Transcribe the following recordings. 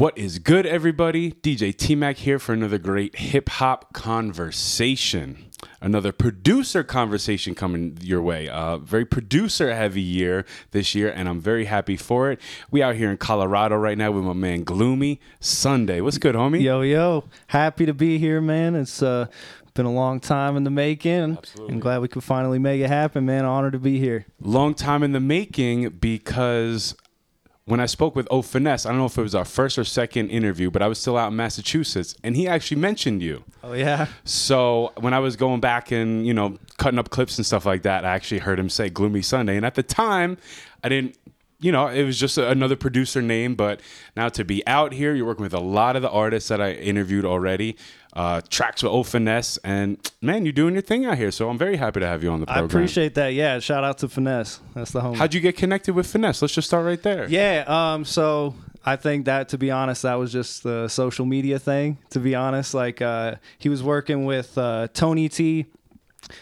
What is good, everybody? DJ T Mac here for another great hip hop conversation. Another producer conversation coming your way. Uh, very producer heavy year this year, and I'm very happy for it. We out here in Colorado right now with my man Gloomy Sxnday. What's good, homie? Yo, yo. Happy to be here, man. It's uh, been a long time in the making. Absolutely. And glad we could finally make it happen, man. Honored to be here. Long time in the making because when I spoke with O Finesse, I don't know if it was our first or second interview, but I was still out in Massachusetts, and he actually mentioned you. Oh, yeah. So when I was going back and you know cutting up clips and stuff like that, I actually heard him say "Gloomy Sxnday," and at the time, I didn't. You know, it was just a, another producer name, but now to be out here, you're working with a lot of the artists that I interviewed already. Uh, tracks with O Finesse, and man, you're doing your thing out here. So I'm very happy to have you on the program. I appreciate that. Yeah. Shout out to Finesse. That's the home. How'd you get connected with Finesse? Let's just start right there. Yeah. Um. So I think that, to be honest, that was just the social media thing. To be honest, like uh, he was working with uh, Tony T,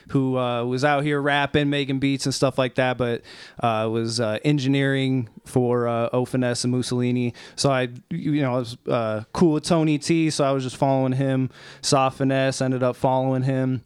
who uh, was out here rapping, making beats and stuff like that, but uh, was uh, engineering for uh, O and Musalini. So I, you know, I was uh, cool with Tony T, so I was just following him. Saw Finesse, ended up following him,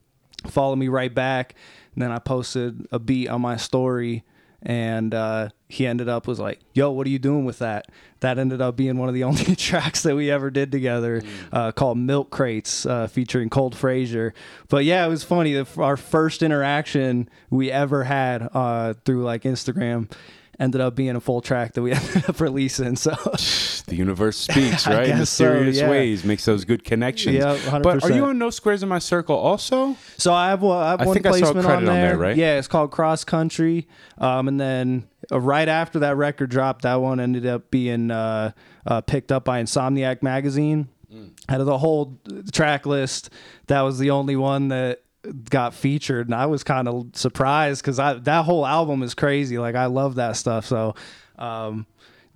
followed me right back. And then I posted a beat on my story and uh, he ended up was like, "Yo, what are you doing with that?" That ended up being one of the only tracks that we ever did together, uh, called "Milk Crates," uh, featuring Cold Frazier. But yeah, it was funny. The, our first interaction we ever had uh, through like Instagram ended up being a full track that we ended up releasing. So The universe speaks, right? In guess so, yeah. ways, makes those good connections. Yeah, But are you on No Squares in My Circle also? So I have, one- I have I one think I saw a placement credit on on there. there, right? Yeah, it's called Cross Country. Um, and then uh, right after that record dropped, that one ended up being uh, uh, picked up by Insomniac Magazine. Mm. Out of the whole track list, that was the only one that got featured, and I was kind of surprised because I that whole album is crazy. Like I love that stuff. So. Um,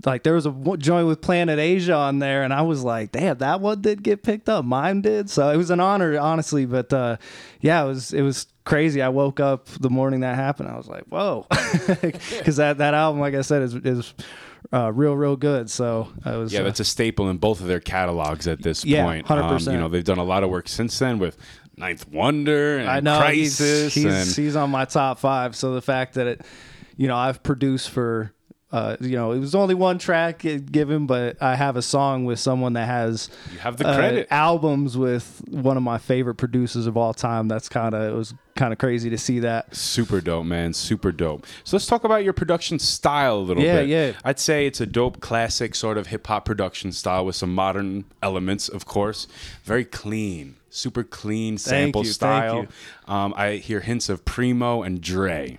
like there was a joint with Planet Asia on there, and I was like, "Damn, that one did get picked up. Mine did." So it was an honor, honestly. But uh, yeah, it was it was crazy. I woke up the morning that happened. I was like, "Whoa," because that that album, like I said, is is uh, real real good. So I was Yeah, uh, that's a staple in both of their catalogs at this Yeah, point. 100%. Um, you know, they've done a lot of work since then with Ninth Wonder and I know he's Khrysis. he's, and he's on my top five. So the fact that it, you know, I've produced for. Uh, you know, it was only one track given, but I have a song with someone that has you have the uh, credit. albums with one of my favorite producers of all time. That's kind of it was kind of crazy to see that. Super dope, man. Super dope. So let's talk about your production style a little Yeah, bit. yeah. I'd say it's a dope, classic sort of hip hop production style with some modern elements, of course. Very clean, super clean sample you, style. Um, I hear hints of Primo and Dre.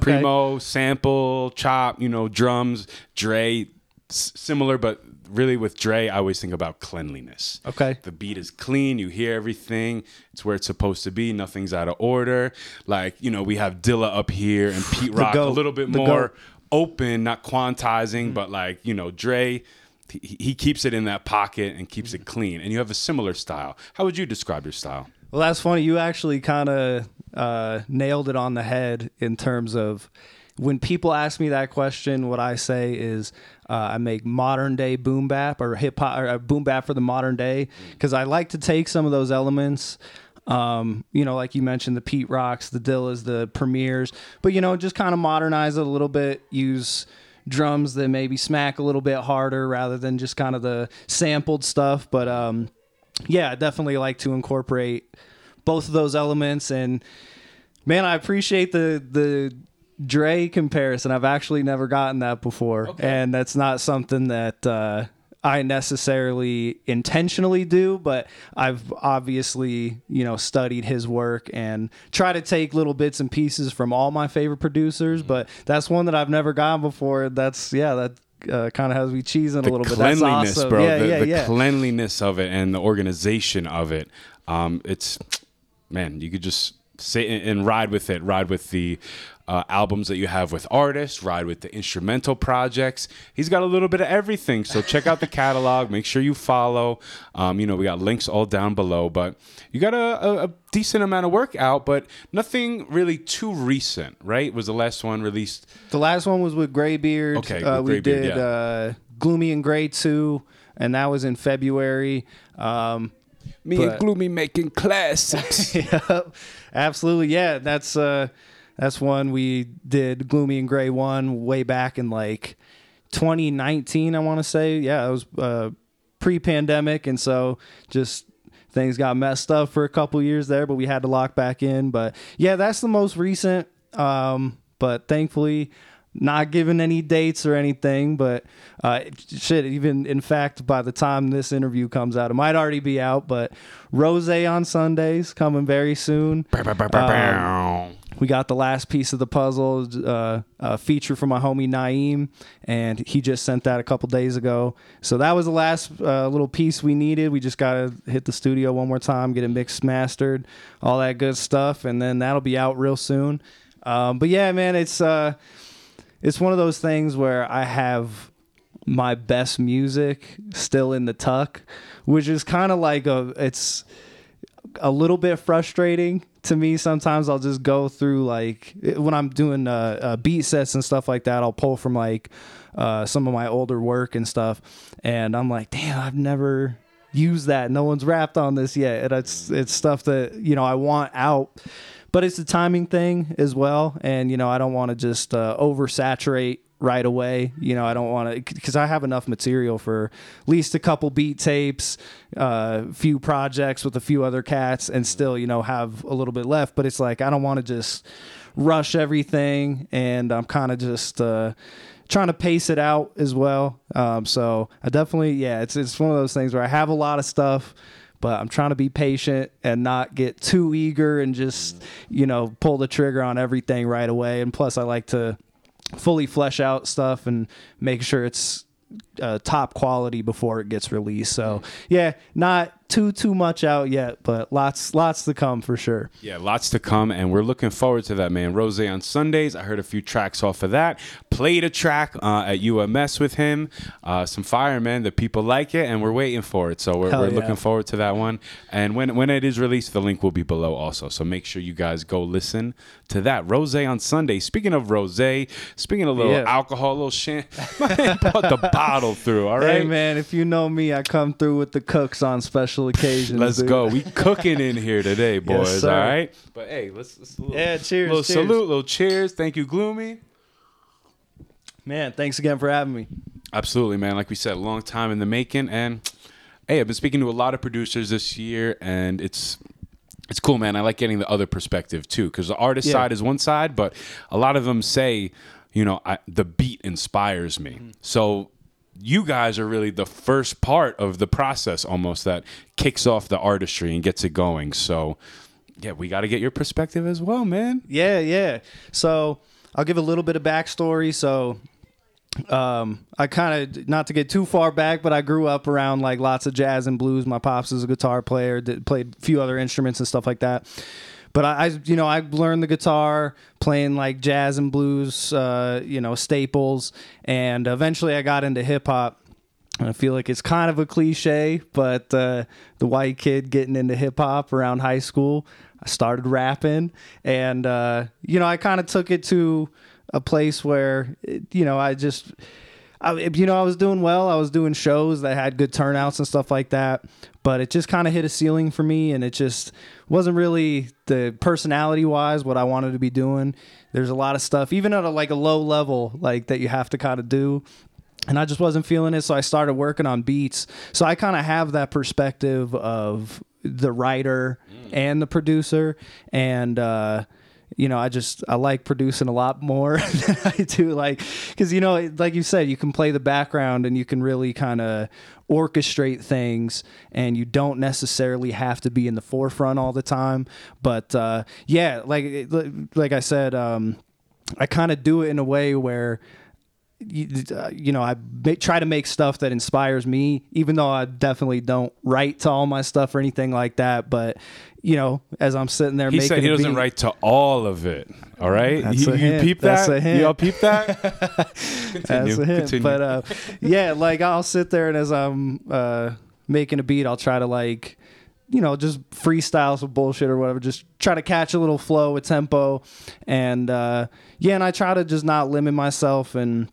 Primo, sample, chop, you know, drums. Dre, s- similar, but really with Dre, I always think about cleanliness. Okay. The beat is clean. You hear everything. It's where it's supposed to be. Nothing's out of order. Like, you know, we have Dilla up here and Pete Rock a little bit The more GOAT. open, not quantizing, but like, you know, Dre, he, he keeps it in that pocket and keeps it clean. And you have a similar style. How would you describe your style? Well, that's funny. You actually kind of uh, nailed it on the head in terms of when people ask me that question. What I say is uh, I make modern day boom bap or hip hop or uh, boom bap for the modern day because I like to take some of those elements. Um, you know, like you mentioned, the Pete Rocks, the Dillas, the Premiers, but you know, just kind of modernize it a little bit. Use drums that maybe smack a little bit harder rather than just kind of the sampled stuff. But um, yeah, I definitely like to incorporate both of those elements. And man, I appreciate the the Dre comparison. I've actually never gotten that before, and that's not something that uh, I necessarily intentionally do. But I've obviously you know studied his work and try to take little bits and pieces from all my favorite producers. But that's one that I've never gotten before. That's yeah, that. Uh, kind of has me cheesing a little bit. That's cleanliness, awesome. bro. Yeah, the yeah, the yeah. cleanliness of it and the organization of it. Um, it's man, you could just sit and ride with it. Ride with the uh, albums that you have with artists. Ride with the instrumental projects. He's got a little bit of everything. So check out the catalog. Make sure you follow. Um, you know, we got links all down below. But you got a, a, a decent amount of work out, but nothing really too recent. Right? Was the last one released? The last one was with Graybeard. Okay, uh, with we Graybeard, did yeah. uh, Gloomy and Gray 2. and that was in February. Um, Me But- and Gloomy making classics. yep, absolutely. Yeah, that's uh, that's one we did. Gloomy and Gray one way back in like 2019. I want to say. Yeah, it was uh, pre-pandemic, and so just things got messed up for a couple years there, but we had to lock back in. But yeah, that's the most recent. Um, but thankfully. Not giving any dates or anything, but uh, shit. Even in fact, by the time this interview comes out, it might already be out. But Rose on Sundays coming very soon. Um, we got the last piece of the puzzle, uh, a feature from my homie Naeem, and he just sent that a couple days ago. So that was the last uh, little piece we needed. We just got to hit the studio one more time, get it mixed, mastered, all that good stuff, and then that'll be out real soon. Um, but yeah, man, it's uh, it's one of those things where I have my best music still in the tuck, which is kind of like a it's a little bit frustrating to me sometimes i'll just go through like when i'm doing uh, uh, beat sets and stuff like that i'll pull from like uh, some of my older work and stuff and i'm like damn i've never used that. No one's rapped on this yet. And it's it's stuff that you know i want out but it's a timing thing as well and you know i don't want to just uh, oversaturate right away. You know, I don't want to because I have enough material for at least a couple beat tapes, a uh, few projects with a few other cats, and still, you know, have a little bit left. But it's like I don't want to just rush everything, and I'm kind of just. Uh, trying to pace it out as well um, so i definitely yeah it's, it's one of those things where i have a lot of stuff but I'm trying to be patient and not get too eager and just, you know, pull the trigger on everything right away. And plus, I like to fully flesh out stuff and make sure it's uh, top quality before it gets released. So yeah, not too too much out yet, but lots lots to come for sure. Yeah, lots to come, and we're looking forward to that, man. Rose on Sundays. I heard a few tracks off of that. Played a track uh, at UMS with him. Uh, some fire, man. The people like it, and we're waiting for it. So we're, we're yeah. looking forward to that one. And when when it is released, the link will be below also. So make sure you guys go listen to that. Rose on Sunday. Speaking of rose, speaking of little Yeah. alcohol, little shit, the bottle through. All right. Hey man, if you know me, I come through with the cooks on special occasions. Let's dude. go. We cooking in here today, boys. sir. all right. But hey, let's, let's a little, Yeah, cheers, Little cheers. salute, little cheers. Thank you, Gloomy. Man, thanks again for having me. Absolutely, man. Like we said, a long time in the making, and hey, I've been speaking to a lot of producers this year, and it's it's cool, man. I like getting the other perspective too, because the artist Yeah. side is one side, but a lot of them say, you know, I, the beat inspires me. Mm-hmm. So you guys are really the first part of the process, almost that kicks off the artistry and gets it going. So yeah, we got to get your perspective as well, man. Yeah, yeah. So I'll give a little bit of backstory. So um, I kind of not to get too far back, but I grew up around like lots of jazz and blues. My pops is a guitar player, did, played a few other instruments and stuff like that. But I, I, you know, I learned the guitar playing like jazz and blues, uh, you know, staples, and eventually I got into hip hop. I feel like it's kind of a cliche, but uh, the white kid getting into hip hop around high school, I started rapping, and uh, you know, I kind of took it to a place where, it- you know, I just, I, you know, I was doing well. I was doing shows that had good turnouts and stuff like that, but it just kind of hit a ceiling for me, and it just wasn't really the personality wise what I wanted to be doing. There's a lot of stuff, even at a, like a low level, like that you have to kind of do and I just wasn't feeling it, so I started working on beats. So I kind of have that perspective of the writer and the producer, and uh, you know, I just I like producing a lot more than I do like because you know, like you said, you can play the background and you can really kind of orchestrate things, and you don't necessarily have to be in the forefront all the time. But uh, yeah, like like I said, um, I kind of do it in a way where you, uh, you know, I ma- try to make stuff that inspires me, even though I definitely don't write to all my stuff or anything like that. But you know, as I'm sitting there He making said he doesn't beat- write to all of it. All right, That's you, a you hint. peep That's that? a hint. Y'all peep that? That's a hint. Continue. But uh, yeah, like I'll sit there and as I'm uh, making a beat, I'll try to like, you know, just freestyle some bullshit or whatever. Just try to catch a little flow, a tempo, and uh, yeah, and I try to just not limit myself and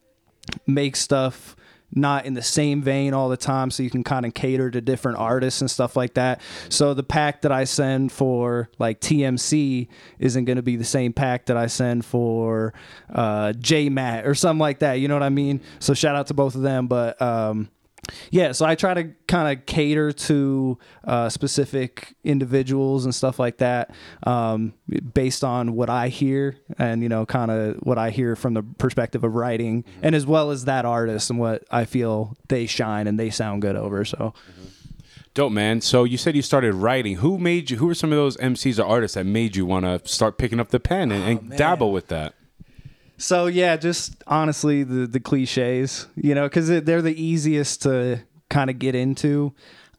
make stuff not in the same vein all the time, so you can kind of cater to different artists and stuff like that. So the pack that I send for like TMC isn't going to be the same pack that I send for uh, J Matt or something like that. You know what I mean? So shout out to both of them, but. Um, yeah, so I try to kind of cater to uh, specific individuals and stuff like that, um, based on what I hear and you know, kind of what I hear from the perspective of writing, and as well as that artist and what I feel they shine and they sound good over. So. Dope, man. So you said you started writing. Who made you? Who were some of those MCs or artists that made you want to start picking up the pen and, and dabble with that? So yeah, just honestly the the cliches, you know, because they're the easiest to kind of get into.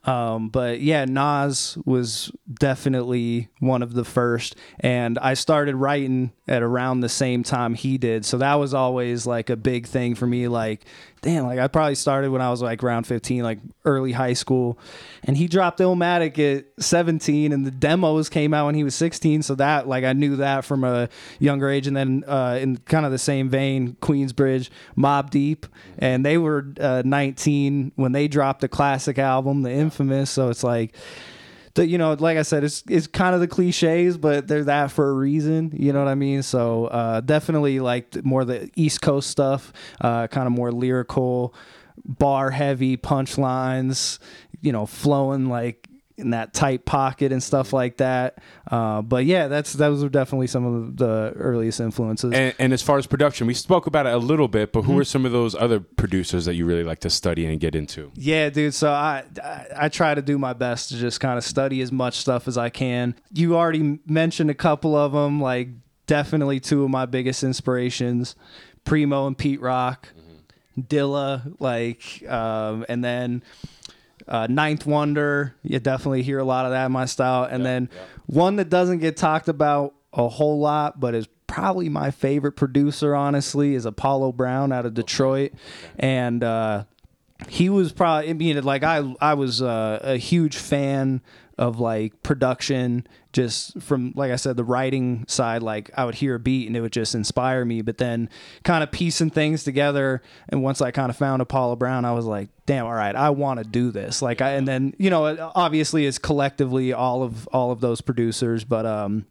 Um, but yeah, Nas was definitely one of the first, and I started writing at around the same time he did. So that was always like a big thing for me. Like, damn, like I probably started when I was like around 15, like early high school, and he dropped Illmatic at 17, and the demos came out when he was 16. So that like I knew that from a younger age, and then uh, in kind of the same vein, Queensbridge, Mobb Deep, and they were uh, 19 when they dropped the classic album, the Infamous. So it's like the, you know, like I said, it's it's kind of the cliches, but they're that for a reason. You know what I mean? So uh, definitely like more the East Coast stuff, uh, kind of more lyrical, bar heavy punchlines. You know, flowing like in that tight pocket and stuff like that. Uh, but yeah, that's those are definitely some of the earliest influences. And, and, as far as production, we spoke about it a little bit, but who mm-hmm. are some of those other producers that you really like to study and get into? Yeah, dude. So I I, I try to do my best to just kind of study as much stuff as I can. You already mentioned a couple of them, like definitely two of my biggest inspirations, Primo and Pete Rock. Mm-hmm. Dilla, like, um, and then uh, Ninth Wonder, you definitely hear a lot of that in my style. And then one that doesn't get talked about a whole lot, but is probably my favorite producer, honestly, is Apollo Brown out of Detroit. And uh, he was probably, I mean, like I, I was uh, a huge fan of like production just from like I said the writing side like I would hear a beat and it would just inspire me. But then kind of piecing things together and once I kind of found Apollo Brown I was like damn all right I want to do this. Like I and then you know obviously it's collectively all of all of those producers but um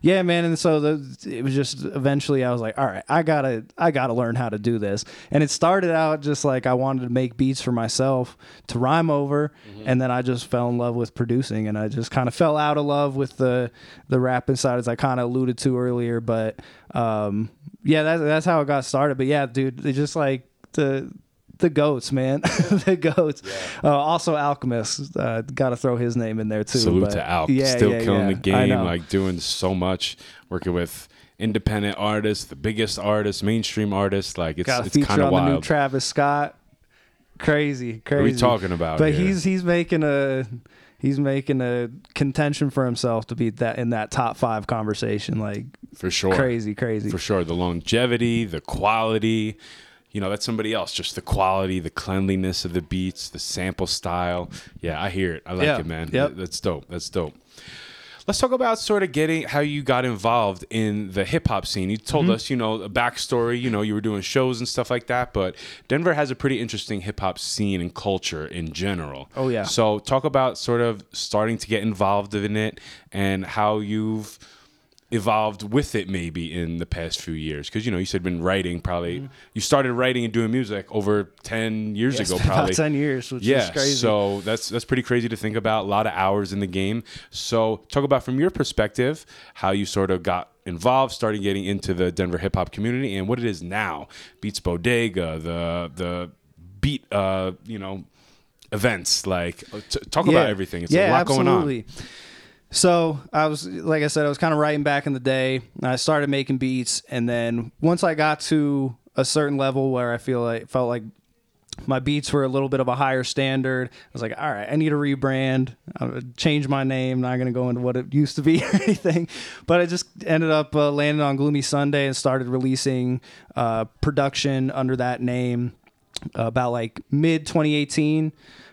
yeah, man. And so the, it was just eventually I was like, all right, I gotta, I gotta learn how to do this. And it started out just like I wanted to make beats for myself to rhyme over, mm-hmm. and then I just fell in love with producing, and I just kind of fell out of love with the the rap side, as I kind of alluded to earlier. But um, yeah, that's that's how it got started. But yeah, dude, it just like the the goats, man, the goats. Yeah. Uh, also, Alchemist. Uh, Got to throw his name in there too. Salute but, to Alk. Yeah, Still yeah, killing the game, like doing so much, working with independent artists, the biggest artists, mainstream artists. Like it's Got it's kind of wild. new Travis Scott. Crazy, crazy. What are we talking about? But here? he's he's making a he's making a contention for himself to be that in that top five conversation. Like for sure, crazy, crazy. For sure, the longevity, the quality you know, that's somebody else. Just the quality, the cleanliness of the beats, the sample style. Yeah, I hear it. I like yeah. it, man. Yep. That's dope. That's dope. Let's talk about sort of getting how you got involved in the hip hop scene. You told mm-hmm. us, you know, a backstory. You know, you were doing shows and stuff like that. But Denver has a pretty interesting hip hop scene and culture in general. Oh yeah. So talk about sort of starting to get involved in it and how you've evolved with it maybe in the past few years. Because you know you said been writing probably mm-hmm. you started writing and doing music over 10 years ago probably. 10 years which yeah, is crazy. so that's that's pretty crazy to think about. A lot of hours in the game. So talk about from your perspective how you sort of got involved started getting into the denver hip-hop community and what it is now. Beats bodega the the beat uh you know events like t- talk yeah. about everything. It's yeah, a lot absolutely. going on so I was, like I said, I was kind of writing back in the day. I started making beats, and then once I got to a certain level where I feel like felt like my beats were a little bit of a higher standard, I was like, all right, I need a rebrand. I change my name. Not gonna go into what it used to be or anything, but I just ended up uh, landing on Gloomy Sxnday and started releasing uh, production under that name about like mid 2018,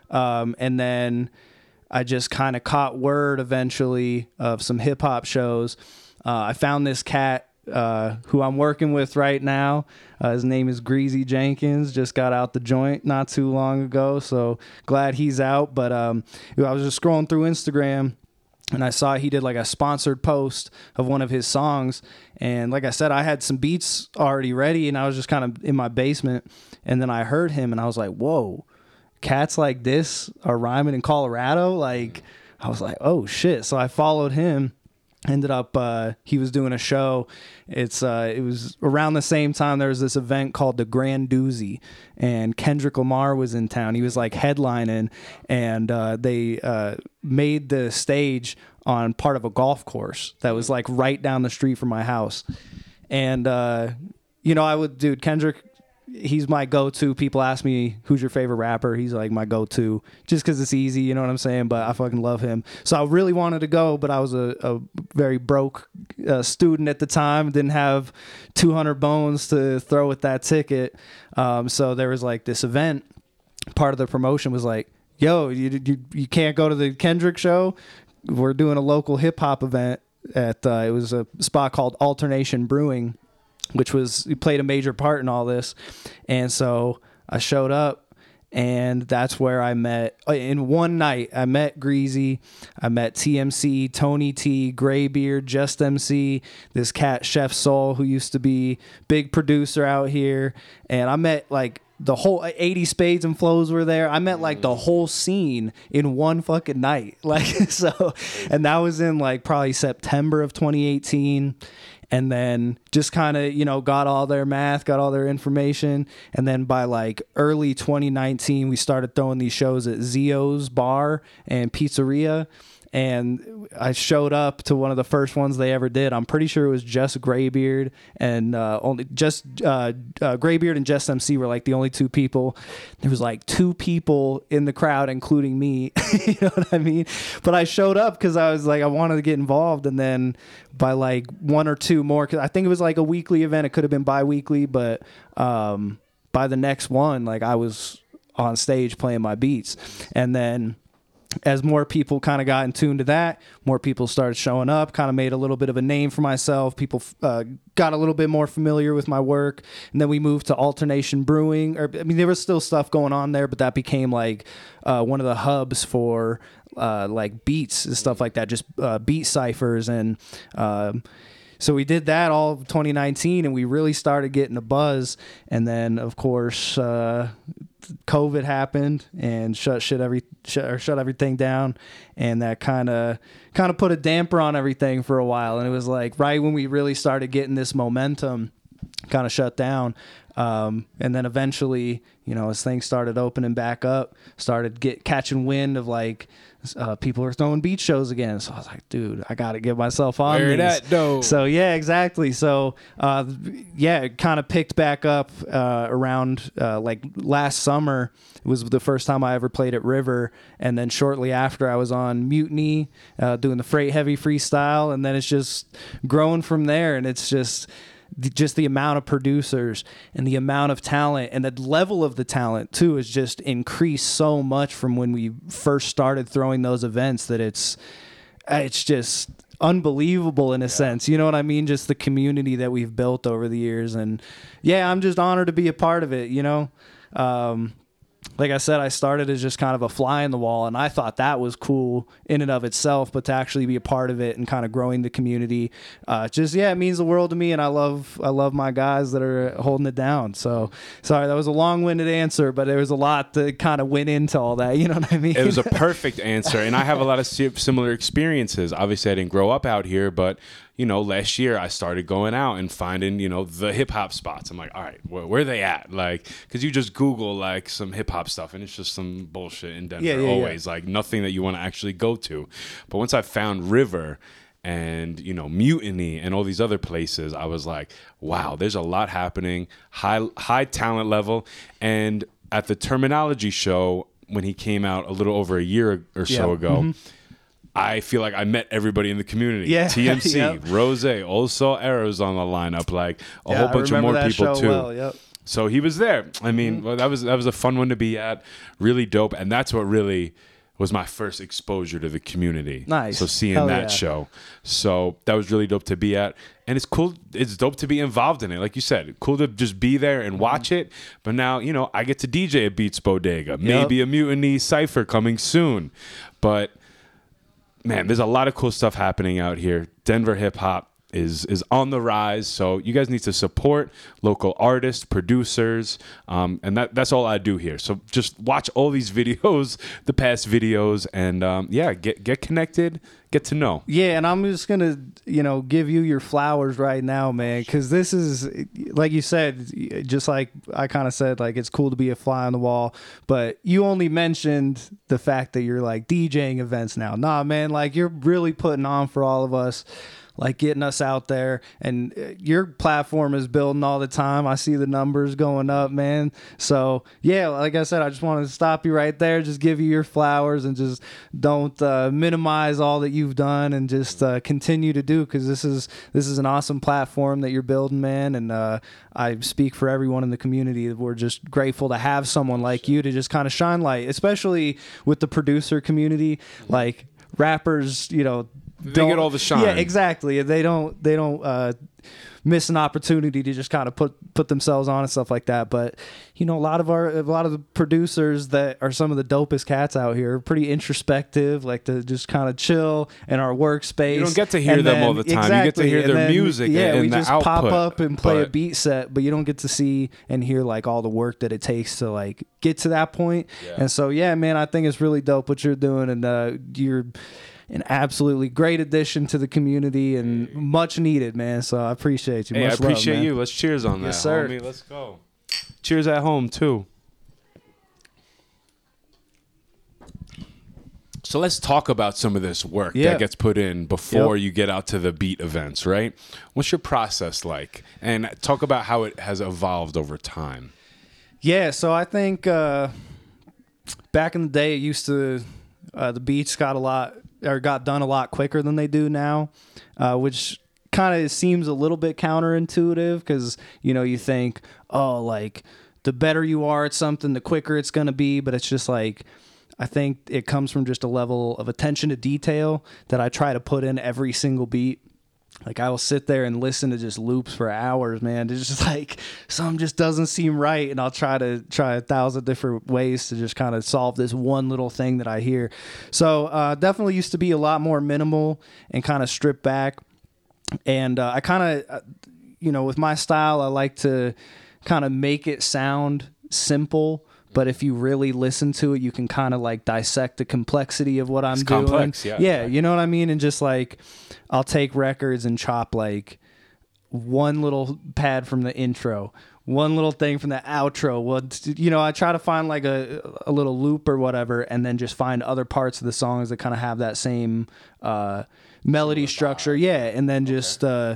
um, and then I just kind of caught word eventually of some hip hop shows. Uh, I found this cat uh, who I'm working with right now. Uh, his name is Greasy Jenkins. Just got out the joint not too long ago, so glad he's out. But um, I was just scrolling through Instagram and I saw he did like a sponsored post of one of his songs. And like I said, I had some beats already ready, and I was just kind of in my basement. And then I heard him, and I was like, "Whoa, cats like this are rhyming in Colorado!" Like, I was like, "Oh shit!" So I followed him. Ended up, uh, he was doing a show. It's uh, it was around the same time there was this event called the Grandoozy, and Kendrick Lamar was in town. He was like headlining, and uh, they uh, made the stage on part of a golf course that was like right down the street from my house. And uh, you know, I would, dude, Kendrick. He's my go-to. People ask me who's your favorite rapper. He's like my go-to, just because it's easy. You know what I'm saying? But I fucking love him. So I really wanted to go, but I was a, a very broke uh, student at the time. Didn't have 200 bones to throw with that ticket. Um, so there was like this event. Part of the promotion was like, "Yo, you you, you can't go to the Kendrick show. We're doing a local hip hop event at uh, it was a spot called Alternation Brewing." Which was played a major part in all this. And so I showed up and that's where I met in one night. I met Greasy, I met TMC, Tony T, Graybeard, Just MC, this cat Chef Soul who used to be big producer out here, and I met like the whole 80 spades and flows were there. I met like the mm. whole scene in one fucking night. Like so and that was in like probably September of 2018 and then just kind of you know got all their math got all their information. And then by like early 2019 we started throwing these shows at zio's bar and pizzeria and I showed up to one of the first ones they ever did. I'm pretty sure it was just Graybeard and uh, only just uh, uh, Graybeard and Just MC were like the only two people. There was like two people in the crowd, including me. you know what I mean? But I showed up because I was like I wanted to get involved, and then by like one or two more, cause I think it was like a weekly event. It could have been bi-weekly, but um, by the next one, like I was on stage playing my beats, and then as more people kind of got in tune to that, more people started showing up, kind of made a little bit of a name for myself. People uh, got a little bit more familiar with my work. And then we moved to Alternation Brewing. Or, I mean, there was still stuff going on there, but that became like uh, one of the hubs for uh, like beats and stuff like that, just uh, beat ciphers. And um, so we did that all of 2019 and we really started getting a buzz. And then, of course, uh, COVID happened and shut shit every shut, or shut everything down, and that kind of kind of put a damper on everything for a while. And it was like right when we really started getting this momentum, kind of shut down. Um, and then eventually, you know, as things started opening back up, started get catching wind of like uh, people are throwing beach shows again. So I was like, dude, I got to get myself on Where these. that though? So yeah, exactly. So uh, yeah, it kind of picked back up uh, around uh, like last summer. It was the first time I ever played at River, and then shortly after I was on Mutiny uh, doing the Freight Heavy freestyle, and then it's just growing from there, and it's just the, just the amount of producers and the amount of talent and the level of the talent too has just increased so much from when we first started throwing those events that it's it's just unbelievable in a sense. You know what i mean? Just the community that we've built over the years. And yeah i'm just honored to be a part of it you know? Um, like I said, I started as just kind of a fly in the wall, and I thought that was cool in and of itself. But to actually be a part of it and kind of growing the community, uh, just yeah, it means the world to me. And I love I love my guys that are holding it down. So sorry, that was a long-winded answer, but there was a lot that kind of went into all that. You know what I mean? It was a perfect answer, and I have a lot of similar experiences. Obviously, I didn't grow up out here, but you know, last year I started going out and finding, you know, the hip hop spots. I'm like, all right, where, where are they at? Like, because you just Google like some hip hop stuff and it's just some bullshit in Denver. Yeah, yeah, yeah. always like nothing that you want to actually go to. But once I found River and you know Mutiny and all these other places, I was like, wow, there's a lot happening, high high talent level, and at the Terminology show when he came out a little over a year or so Yeah. ago. Mm-hmm. I feel like I met everybody in the community. Yeah, TMC, yep. Rose, also Arrows on the lineup, like a Yeah, whole bunch of more people too. well, yep. So he was there. I mean, Mm-hmm. well, that was that was a fun one to be at. Really dope, and that's what really was my first exposure to the community. Nice. So seeing Hell that yeah. show, so that was really dope to be at, and it's cool. It's dope to be involved in it, like you said. Cool to just be there Mm-hmm. and watch it. But now you know I get to DJ at Beats Bodega. Maybe a Mutiny Cipher coming soon, but man, there's a lot of cool stuff happening out here. Denver hip hop is is on the rise, so you guys need to support local artists, producers, um, and that that's all I do here. So just watch all these videos, the past videos, and um, yeah, get get connected, get to know. Yeah, and I'm just gonna, you know, give you your flowers right now, man, because this is, like you said, just like I kind of said, like it's cool to be a fly on the wall, but you only mentioned the fact that you're like DJing events now. Nah, man, like you're really putting on for all of us. Like getting us out there, and uh, your platform is building all the time. I see the numbers going up, man. So yeah, like I said, I just wanted to stop you right there, just give you your flowers, and just don't uh, minimize all that you've done, and just uh, continue to do because this is this is an awesome platform that you're building, man. And uh, I speak for everyone in the community. We're just grateful to have someone like you to just kind of shine light, especially with the producer community, like rappers, you know. They don't- get all the shine. Yeah, exactly. They don't. They don't uh, miss an opportunity to just kind of put put themselves on and stuff like that. But you know, a lot of our a lot of the producers that are some of the dopest cats out here are pretty introspective, like to just kind of chill in our workspace. You don't get to hear And them all the time. You get to exactly, hear and their then, music Yeah, and we just pop up and play a beat set, but you don't get to see and hear like all the work that it takes to like get to that point. And so, yeah, man, I think it's really dope what you're doing, and uh, you're an absolutely great addition to the community and much needed, man. So I appreciate you. Hey, I Much love, appreciate man. you. Let's cheers on Yes, that, sir. homie. Let's go. Cheers at home too. So let's talk about some of this work Yeah. that gets put in before Yep. you get out to the beat events, right? What's your process like? And talk about how it has evolved over time. Yeah, so I think uh, back in the day, it used to uh, the beats got a lot or got done a lot quicker than they do now, uh, which kind of seems a little bit counterintuitive because you know you think oh like the better you are at something, the quicker it's gonna be, but it's just like. I think it comes from just a level of attention to detail that I try to put in every single beat. Like I will sit there and listen to just loops for hours, man. It's just like some just doesn't seem right, and I'll try to try a thousand different ways to just kind of solve this one little thing that I hear. So uh, definitely used to be a lot more minimal and kind of stripped back. And uh, I kind of, you know, with my style, I like to kind of make it sound simple. But if you really listen to it, you can kind of like dissect the complexity of what I'm doing. complex, yeah. Yeah, you know what I mean? And just like I'll take records and chop like one little pad from the intro, one little thing from the outro. Well, you know, I try to find like a a little loop or whatever, and then just find other parts of the songs that kind of have that same uh, melody structure. Yeah, and then just uh,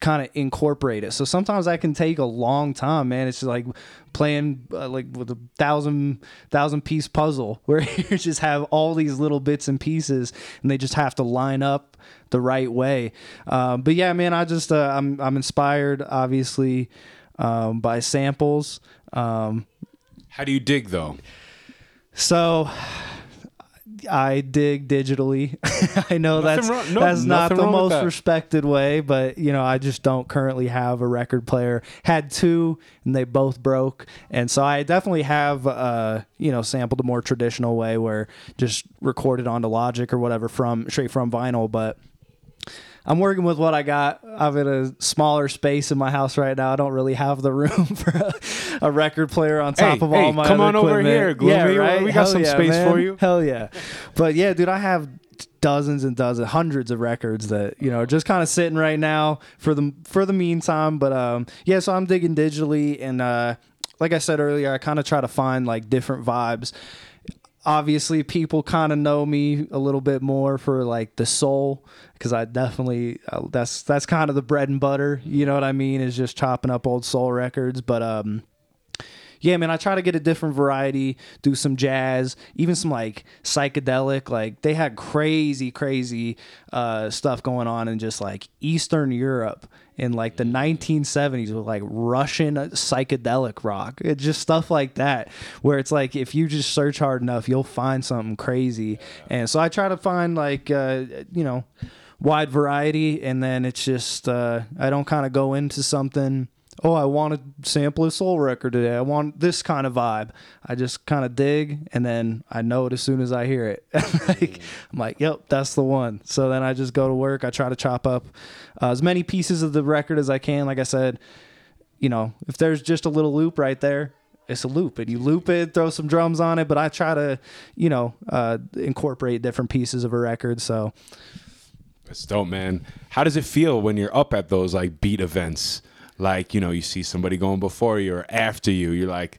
kind of incorporate it. So sometimes that can take a long time, man. It's just like playing uh, like with a thousand thousand piece puzzle where you just have all these little bits and pieces, and they just have to line up the right way. Um, but yeah, man, I just uh, I'm I'm inspired, obviously, um, by samples. Um, How do you dig though? so I dig digitally. I know that's wrong- no, that's not the most that. respected way, but you know, I just don't currently have a record player. Had two and they both broke. And so I definitely have uh, you know, sampled a more traditional way where just recorded onto Logic or whatever from straight from vinyl, but I'm working with what I got. I'm in a smaller space in my house right now. I don't really have the room for a, a record player on top Hey, of all hey, my come on over here, Gloomy. Yeah, right? We got Hell some yeah, space man. for you. Hell yeah. But yeah, dude, I have dozens and dozens, hundreds of records that you know are just kind of sitting right now for the for the meantime. But um, yeah, so I'm digging digitally, and uh, like I said earlier, I kind of try to find like different vibes obviously people kind of know me a little bit more for like the soul because i definitely uh, that's that's kind of the bread and butter you know what i mean is just chopping up old soul records but um yeah, man, I try to get a different variety, do some jazz, even some like psychedelic. Like they had crazy, crazy uh, stuff going on in just like Eastern Europe in like the 1970s with like Russian psychedelic rock. It's just stuff like that where it's like if you just search hard enough, you'll find something crazy. And so I try to find like uh, you know wide variety, and then it's just uh, I don't kind of go into something. Oh, I want to sample a soul record today. I want this kind of vibe. I just kind of dig, and then I know it as soon as I hear it. like, I'm like, yep, that's the one. So then I just go to work. I try to chop up uh, as many pieces of the record as I can. Like I said, you know, if there's just a little loop right there, it's a loop and you loop it throw some drums on it but i try to you know uh, incorporate different pieces of a record so That's dope, man. How does it feel when you're up at those like beat events? Like, you know, you see somebody going before you or after you. You're like,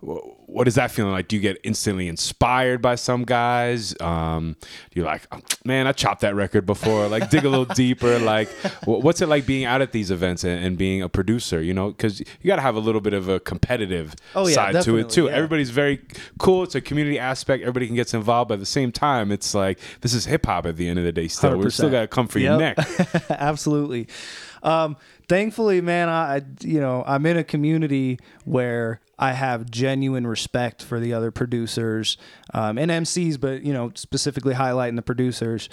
what is that feeling like? Do you get instantly inspired by some guys? Um, you're like, "Oh, man, I chopped that record before. Like, dig a little deeper. Like, what's it like being out at these events and, and being a producer? You know, because you got to have a little bit of a competitive Oh, yeah, side to it too. yeah. Everybody's very cool. It's a community aspect. Everybody can get involved. But at the same time, it's like this is hip hop at the end of the day. Still, we're still got to come for your Yep. neck. Absolutely. Um, thankfully, man, I you know I'm in a community where I have genuine respect for the other producers um, and MCs, but you know specifically highlighting the producers.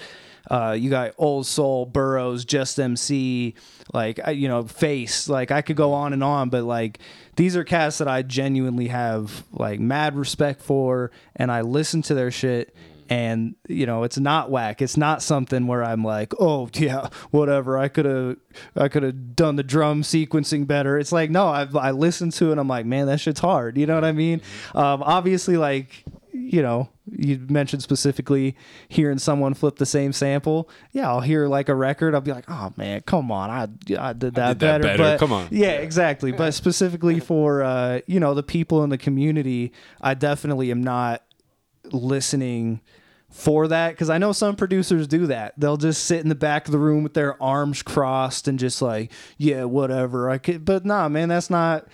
Uh, you got Old Soul, Burrows, Just MC, like you know Face. Like I could go on and on, but like these are cats that I genuinely have like mad respect for, and I listen to their shit and you know it's not whack. It's not something where i'm like oh yeah whatever. I could have i could have done the drum sequencing better. It's like no i i listened to it and i'm like man that shit's hard. You know what i mean? Um obviously like you know you mentioned specifically hearing someone flip the same sample. Yeah i'll hear like a record. I'll be like oh man come on. I i did that, did that better, better. but Come on. yeah. exactly. But specifically for uh you know the people in the community i definitely am not listening for that because I know some producers do that. They'll just sit in the back of the room with their arms crossed and just like, yeah, whatever. I could, but nah, man, that's not.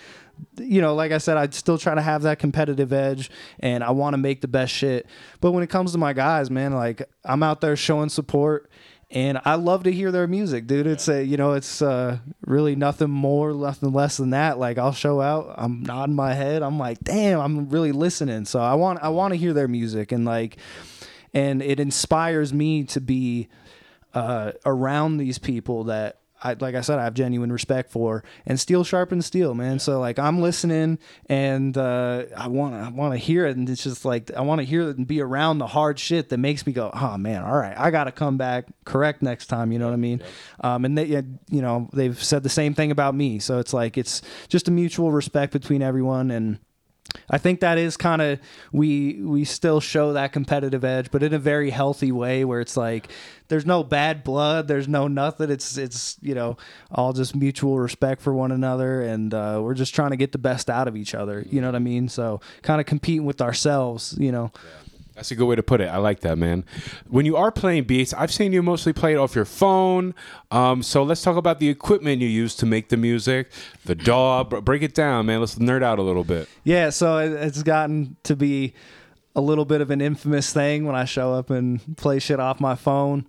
You know, like I said, I still try to have that competitive edge, and I want to make the best shit. But when it comes to my guys, man, like I'm out there showing support, and I love to hear their music, dude. It's a, you know, it's uh, really nothing more, nothing less than that. Like I'll show out, I'm nodding my head, I'm like, damn, I'm really listening. So I want, I want to hear their music, and like, and it inspires me to be uh, around these people that. I, like I said, I have genuine respect for, and steel sharpens steel, man. So like I'm listening, and uh, I want I want to hear it, and it's just like I want to hear it and be around the hard shit that makes me go, oh man, all right, I got to come back correct next time. You know what I mean? Um, and they, you know, they've said the same thing about me, so it's like it's just a mutual respect between everyone, and I think that is kind of we we still show that competitive edge, but in a very healthy way where it's like there's no bad blood, there's no nothing. It's it's you know all just mutual respect for one another, and uh, we're just trying to get the best out of each other. You know what I mean? So kind of competing with ourselves. You know. That's a good way to put it. I like that, man. When you are playing beats, I've seen you mostly play it off your phone. Um, so let's talk about the equipment you use to make the music, the DAW. Break it down, man. Let's nerd out a little bit. Yeah, so it's gotten to be a little bit of an infamous thing when I show up and play shit off my phone.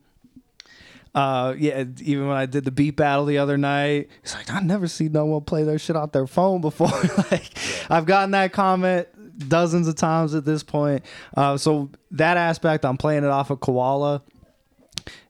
Uh, yeah, even when I did the beat battle the other night, it's like I never see no one play their shit off their phone before. like, I've gotten that comment dozens of times at this point. Uh, so that aspect, I'm playing it off of Koala.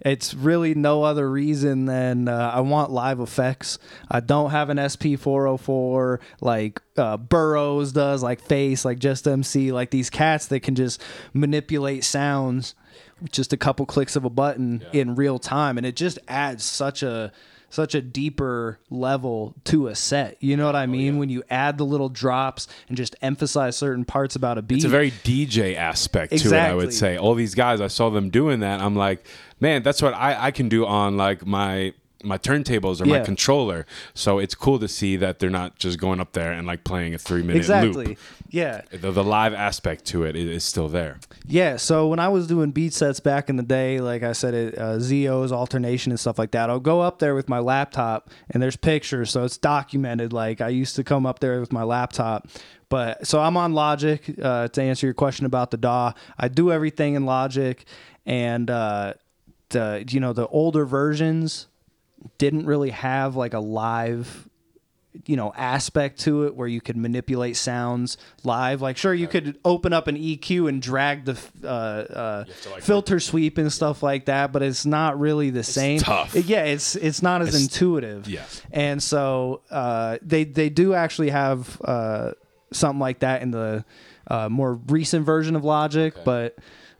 It's really no other reason than uh, I want live effects. I don't have an SP404 like uh, Burrows does, like Face, like Just MC, like these cats that can just manipulate sounds with just a couple clicks of a button in real time, and it just adds such a such a deeper level to a set. You know what I oh, mean? When you add the little drops and just emphasize certain parts about a beat. It's a very DJ aspect to it, I would say. All these guys, I saw them doing that. I'm like, man, that's what I, I can do on like my my turntables or my controller. So it's cool to see that they're not just going up there and like playing a three minute exactly. loop. Yeah. The, the live aspect to it is, still there. Yeah, so when I was doing beat sets back in the day, like I said, it, uh, Zio's alternation and stuff like that, I'll go up there with my laptop and there's pictures, so it's documented. Like I used to come up there with my laptop, but so I'm on Logic uh, to answer your question about the DAW. I do everything in Logic, and uh, the you know the older versions didn't really have like a live you know aspect to it where you could manipulate sounds live. Like sure you could open up an eq and drag the uh, uh, like, filter sweep and stuff like that but it's not really the same. tough. yeah it's it's not as intuitive. yeah. and so uh, they they do actually have uh, something like that in the uh, more recent version of logic but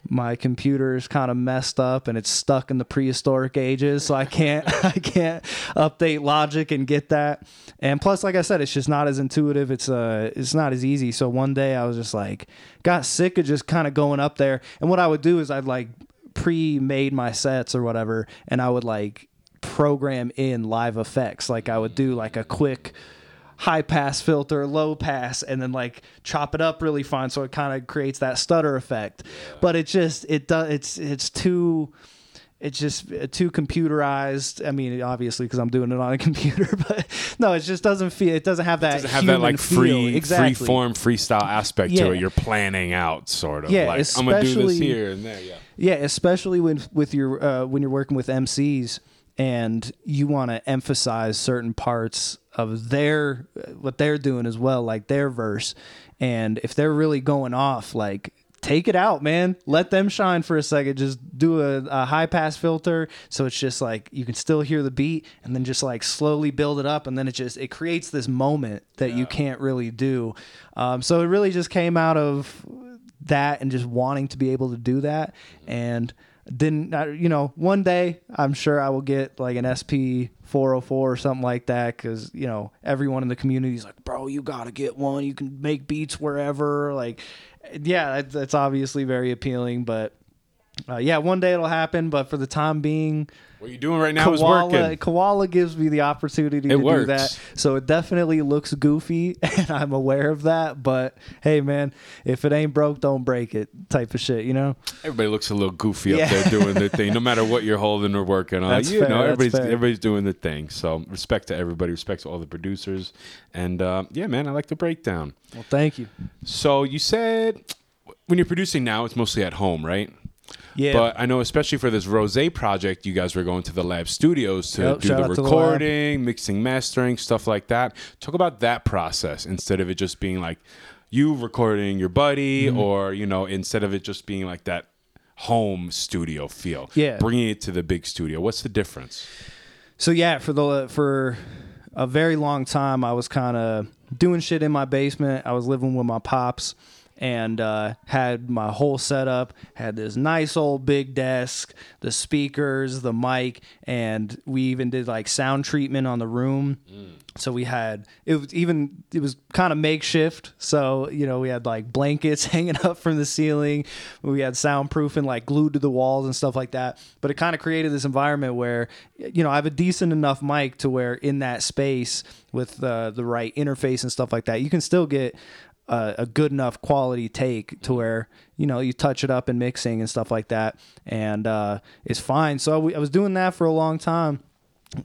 my computer is kind of messed up and it's stuck in the prehistoric ages so i can't i can't update logic and get that. And plus like i said it's just not as intuitive. It's uh it's not as easy. So one day i was just like got sick of just kind of going up there. And what i would do is i'd like pre-made my sets or whatever and i would like program in live effects. Like i would do like a quick high pass filter, low pass, and then like chop it up really fine so it kind of creates that stutter effect. But it just it does it's it's too it's just uh, too computerized. I mean, obviously because I'm doing it on a computer, but no, it just doesn't feel it doesn't have that Doesn't have that like feel. free exactly. free form freestyle aspect Yeah. to it. You're planning out sort of. Yeah, like I'm gonna do this especially- here and there. Yeah. Yeah, especially when with your uh, when you're working with MCs and you want to emphasize certain parts of their what they're doing as well, like their verse. And if they're really going off, like take it out, man. Let them shine for a second. Just do a, a high pass filter so it's just like you can still hear the beat, and then just like slowly build it up, and then it just it creates this moment that you can't really do. Um, so it really just came out of that and just wanting to be able to do that and didn't uh, you know one day i'm sure i will get like an sp 404 or something like that because you know everyone in the community is like bro you gotta get one. You can make beats wherever like yeah that's, that's obviously very appealing but uh, yeah one day it'll happen but for the time being What you're doing right now is Koala, working. Koala gives me the opportunity to It do that. So it definitely looks goofy, and I'm aware of that. But hey, man, if it ain't broke, don't break it, type of shit, you know? Everybody looks a little goofy Yeah. up there doing their thing, no matter what you're holding or working on. That's you fair, know, everybody's everybody's doing their thing. So respect to everybody, respect to all the producers, and uh, yeah, man, I like the breakdown. Well, thank you. So you said when you're producing now, it's mostly at home, right? Yeah. But I know, especially for this RO$$AY project, you guys were going to the lab studios to Yep, do the to the recording, mixing, mastering, stuff like that. Talk about that process instead of it just being like you recording your buddy, Mm-hmm. or you know, instead of it just being like that home studio feel. Yeah. bringing it to the big studio. What's the difference? So yeah, for the for a very long time, I was kind of doing shit in my basement. I was living with my pops, and uh, had my whole setup. Had this nice old big desk, the speakers, the mic, and we even did like sound treatment on the room. So we had it was even it was kind of makeshift. So you know we had like blankets hanging up from the ceiling. We had soundproofing like glued to the walls and stuff like that. But it kind of created this environment where you know I have a decent enough mic to where in that space with uh, the right interface and stuff like that, you can still get a, a good enough quality take to where you know you touch it up in mixing and stuff like that, and uh, it's fine. So we, I was doing that for a long time.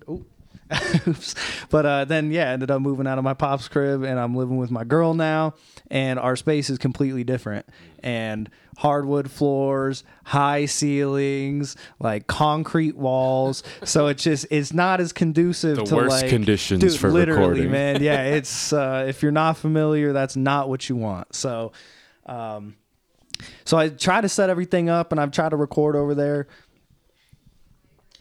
Oops. but uh, then yeah, ended up moving out of my pop's crib and I'm living with my girl now, and our space is completely different. And hardwood floors, high ceilings, like concrete walls. so it's just it's not as conducive The to worst like conditions dude, for literally, recording. man. Yeah, it's uh, if you're not familiar, that's not what you want. So. Um, so I try to set everything up and I've tried to record over there.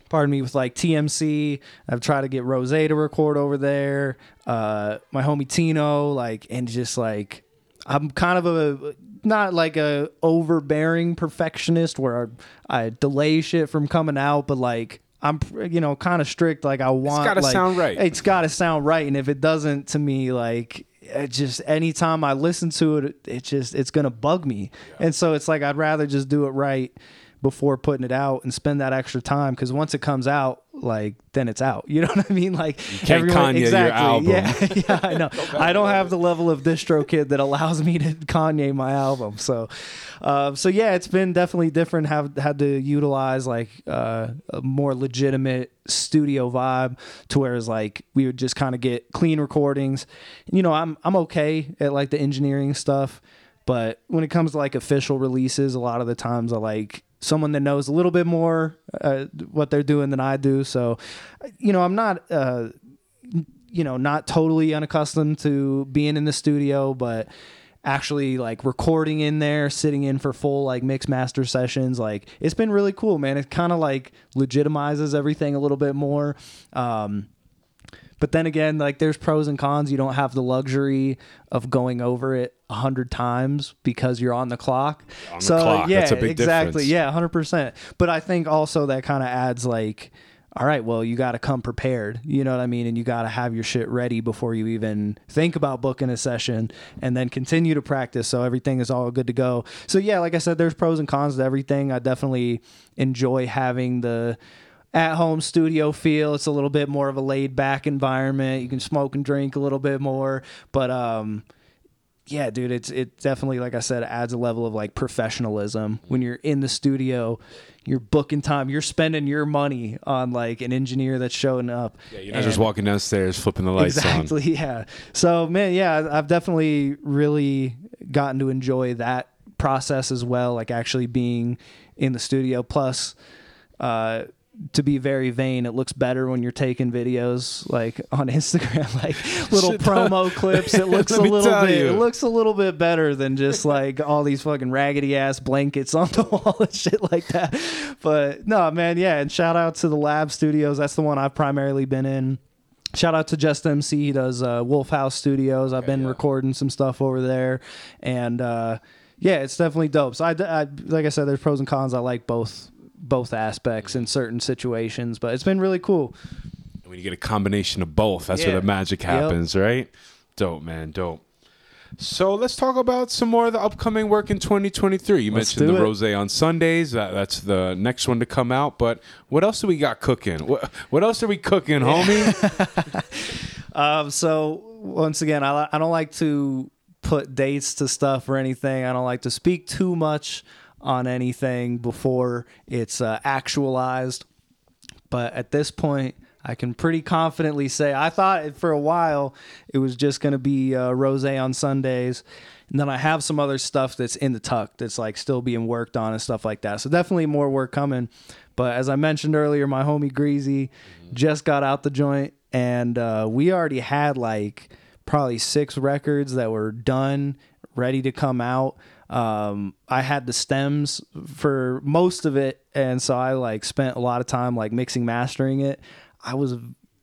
Pardon me, with like TMC. I've tried to get RO$$AY to record over there. Uh, my homie Tino, like, and just like, I'm kind of a not like a overbearing perfectionist where I, I delay shit from coming out, but like I'm you know kind of strict. Like I want gotta like, sound right. It's got to sound right, and if it doesn't, to me, like it just anytime I listen to it, it just it's gonna bug me, and so it's like I'd rather just do it right before putting it out and spend that extra time because once it comes out, like then it's out. You know what I mean? Like you can't Kanye your album. Yeah, yeah, I know. I don't have the level of DistroKid that allows me to Kanye my album. So, uh, so yeah, it's been definitely different. Have had to utilize like uh, a more legitimate studio vibe to whereas like we would just kind of get clean recordings. You know, I'm I'm okay at like the engineering stuff. But when it comes to like official releases, a lot of the times I like someone that knows a little bit more uh, what they're doing than I do. So, you know, I'm not, uh, you know, not totally unaccustomed to being in the studio, but actually like recording in there, sitting in for full like mix master sessions, like it's been really cool, man. It kind of like legitimizes everything a little bit more. Um, but then again, like there's pros and cons. You don't have the luxury of going over it a hundred times because you're on the clock. On the so clock. yeah, That's a big exactly. difference. Yeah, hundred percent. But I think also that kind of adds like, all right, well, you got to come prepared. You know what I mean? And you got to have your shit ready before you even think about booking a session, and then continue to practice so everything is all good to go. So yeah, like I said, there's pros and cons to everything. I definitely enjoy having the at home studio feel. It's a little bit more of a laid back environment. You can smoke and drink a little bit more, but um yeah, dude, it's it definitely like I said adds a level of like professionalism when you're in the studio. You're booking time. You're spending your money on like an engineer that's showing up. Yeah, you're not just walking downstairs flipping the lights on. exactly, yeah. So man, yeah, I've definitely really gotten to enjoy that process as well, like actually being in the studio. Plus, uh, to be very vain, it looks better when you're taking videos like on Instagram, like little promo clips. It looks a little bit. you. It looks a little bit better than just like all these fucking raggedy ass blankets on the wall and shit like that. But no, man, yeah. And shout out to the Lab Studios. That's the one I've primarily been in. Shout out to Just MC. He does uh, Wolf House Studios. I've been yeah. recording some stuff over there, and uh, yeah, it's definitely dope. So I, I, like I said, there's pros and cons. I like both both aspects in certain situations, but it's been really cool. When you get a combination of both, that's Yeah. where the magic Yep. happens, right? Dope, man, dope. So let's talk about some more of the upcoming work in 2023. You Let's mentioned the RO$$AY on Sundays. That, that's the next one to come out. But what else do we got cooking? What, what else are we cooking, homie? Um, so once again, I, I don't like to put dates to stuff or anything. I don't like to speak too much on anything before it's uh, actualized. But at this point, I can pretty confidently say I thought for a while it was just going to be uh, RO$$AY on Sundays. And then I have some other stuff that's in the tuck that's like still being worked on and stuff like that. So definitely more work coming. But as I mentioned earlier, my homie Greasy just got out the joint and uh, we already had like probably six records that were done, ready to come out. Um, I had the stems for most of it, and so I like spent a lot of time like mixing, mastering it. I was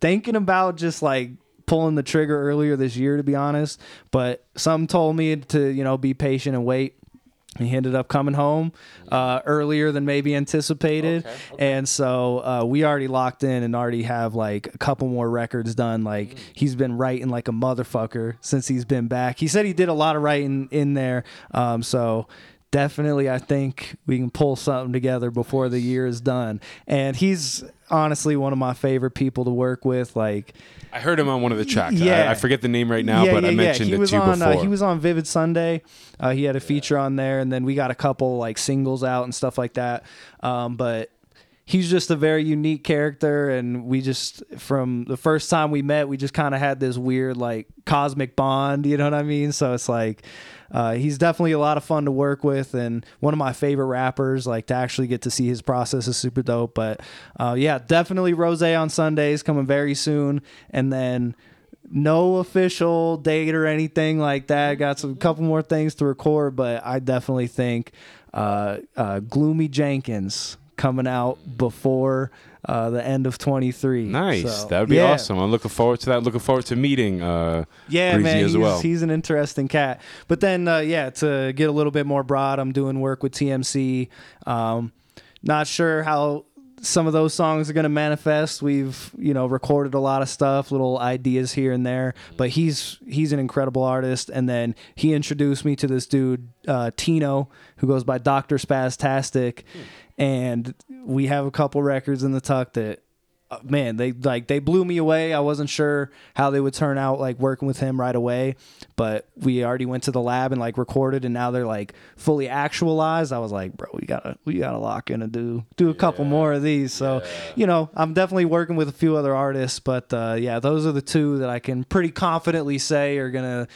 thinking about just like pulling the trigger earlier this year, to be honest, but some told me to you know be patient and wait. He ended up coming home uh, earlier than maybe anticipated, and so uh, we already locked in and already have like a couple more records done. Like he's been writing like a motherfucker since he's been back. He said he did a lot of writing in there, um, so definitely I think we can pull something together before the year is done. And he's honestly one of my favorite people to work with. Like I heard him on one of the tracks. Yeah. I, I forget the name right now, but I mentioned He it was to you on, before. Uh, he was on Vivid Sunday. Uh, he had a feature on there, and then we got a couple like singles out and stuff like that. Um, but he's just a very unique character, and we just from the first time we met, we just kind of had this weird like cosmic bond. You know what I mean? So it's like. Uh, he's definitely a lot of fun to work with and one of my favorite rappers. Like to actually get to see his process is super dope. But uh, yeah, definitely RO$$AY on Sundays coming very soon. And then no official date or anything like that. Got some couple more things to record, but I definitely think uh, uh, Gloomy Jenkins coming out before uh, the end of 23. Nice. So, that would be yeah. awesome. I'm looking forward to that. Looking forward to meeting uh, Yeah, man, as he's, well. he's an interesting cat. But then, uh, yeah, to get a little bit more broad, I'm doing work with TMC. Um, not sure how some of those songs are going to manifest. We've you know recorded a lot of stuff, little ideas here and there. But he's he's an incredible artist. And then he introduced me to this dude uh, Tino, who goes by Doctor Spastastic, and we have a couple records in the tuck that uh, man, they like they blew me away. I wasn't sure how they would turn out like working with him right away, but we already went to the lab and like recorded, and now they're like fully actualized. I was like, bro, we gotta we gotta lock in and do do a couple more of these. So, you know, I'm definitely working with a few other artists, but uh, yeah, those are the two that I can pretty confidently say are gonna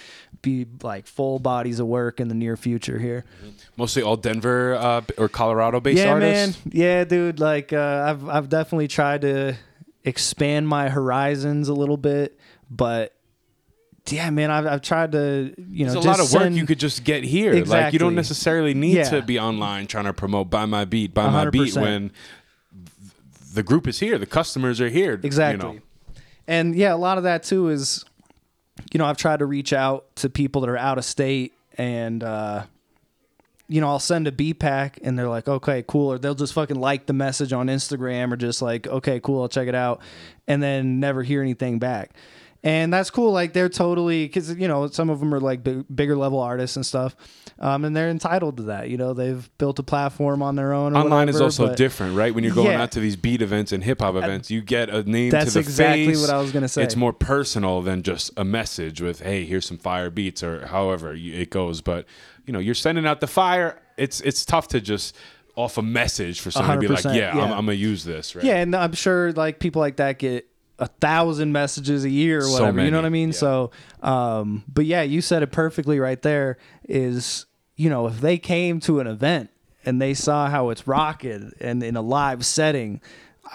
be like full bodies of work in the near future here. Mostly all Denver uh, or Colorado based Yeah, artists. man. Yeah, dude. Like uh, I've I've definitely tried to expand my horizons a little bit, but yeah, man, I've I've tried to you know There's a lot of work send- you could just get here. Like you don't necessarily need Yeah. to be online trying to promote buy my beat, buy my beat when the group is here, the customers are here. Exactly. You know. And yeah, a lot of that too is, you know, I've tried to reach out to people that are out of state and, uh, you know, I'll send a B pack and they're like, okay, cool. Or they'll just fucking like the message on Instagram or just like, okay, cool, I'll check it out. And then never hear anything back. And that's cool. Like they're totally, because, you know, some of them are like big, bigger level artists and stuff. Um, and they're entitled to that. You know, they've built a platform on their own. or Online is also but- different, right? When you're going Yeah. out to these beat events and hip hop events, you get a name That's to the exactly face. what I was gonna say. It's more personal than just a message with, "Hey, here's some fire beats" or however it goes. But you know, you're sending out the fire. It's it's tough to just off a message for someone to be like, 100%, "Yeah, I'm, yeah. I'm gonna use this." Right? Yeah, and I'm sure like people like that get a thousand messages a year or So whatever. you know what I mean? yeah. So, um, but yeah, you said it perfectly right there. Is you know if they came to an event and they saw how it's rocking and in a live setting.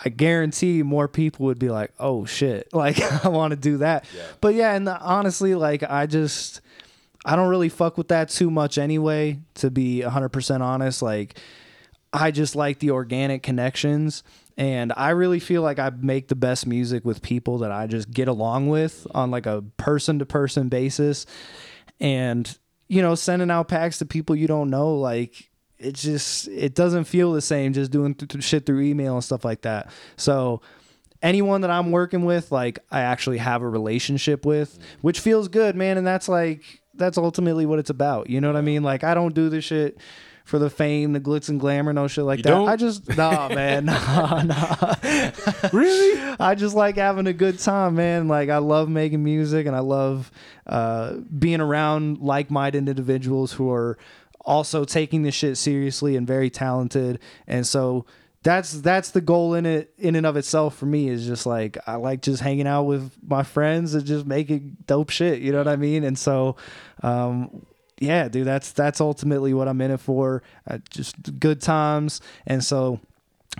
I guarantee more people would be like, "Oh shit!" Like I want to do that. But yeah, and honestly, like I just, I don't really fuck with that too much anyway. To be 100% honest, like I just like the organic connections. And I really feel like I make the best music with people that I just get along with on like a person to person basis. And, you know, sending out packs to people you don't know, like, it just, it doesn't feel the same just doing th- shit through email and stuff like that. So, anyone that I'm working with, like, I actually have a relationship with, which feels good, man. And that's like, that's ultimately what it's about. You know what I mean? Like, I don't do this shit for the fame, the glitz and glamour, no shit like You that. don't? I just, nah, man, nah, nah. really? I just like having a good time, man. Like I love making music and I love uh, being around like-minded individuals who are also taking this shit seriously and very talented. And so that's that's the goal in it in and of itself for me is just like I like just hanging out with my friends and just making dope shit. You know what I mean? And so um yeah, dude, that's that's ultimately what I'm in it for. Uh, just good times. And so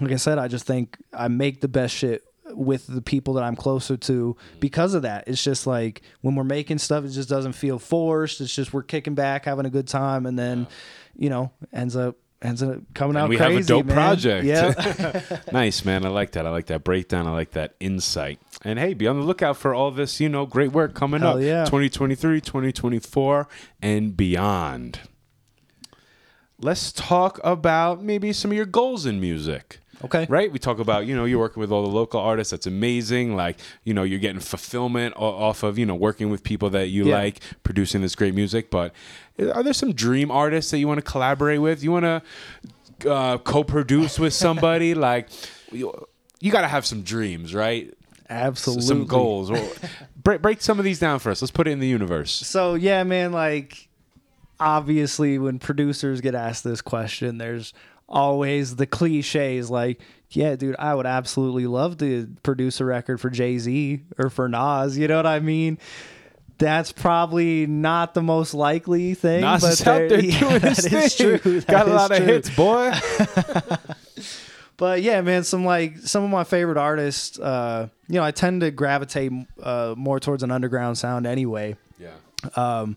like I said, I just think I make the best shit with the people that I'm closer to because of that. It's just like when we're making stuff, it just doesn't feel forced. It's just we're kicking back, having a good time, and then, you know, ends up ends up coming out we crazy. have a dope man. project. Yeah. nice, man. I like that. I like that breakdown. I like that insight. And hey, be on the lookout for all this, you know, great work coming Hell up. yeah. 2023, 2024, and beyond. Let's talk about maybe some of your goals in music. Okay. Right? We talk about, you know, you're working with all the local artists. That's amazing. Like, you know, you're getting fulfillment off of, you know, working with people that you Yeah. like, producing this great music. But are there some dream artists that you want to collaborate with? You want to uh, co-produce with somebody? like, you, you got to have some dreams, right? Absolutely. Some goals. Break, break some of these down for us. Let's put it in the universe. So yeah, man, like obviously when producers get asked this question, there's always the cliches like, yeah, dude, I would absolutely love to produce a record for Jay-Z or for Nas, you know what I mean? That's probably not the most likely thing. Nas but is out there yeah, doing his thing. true. Got a lot of hits, boy. But yeah, man, some like some of my favorite artists, uh, you know, I tend to gravitate uh, more towards an underground sound anyway. yeah. Um,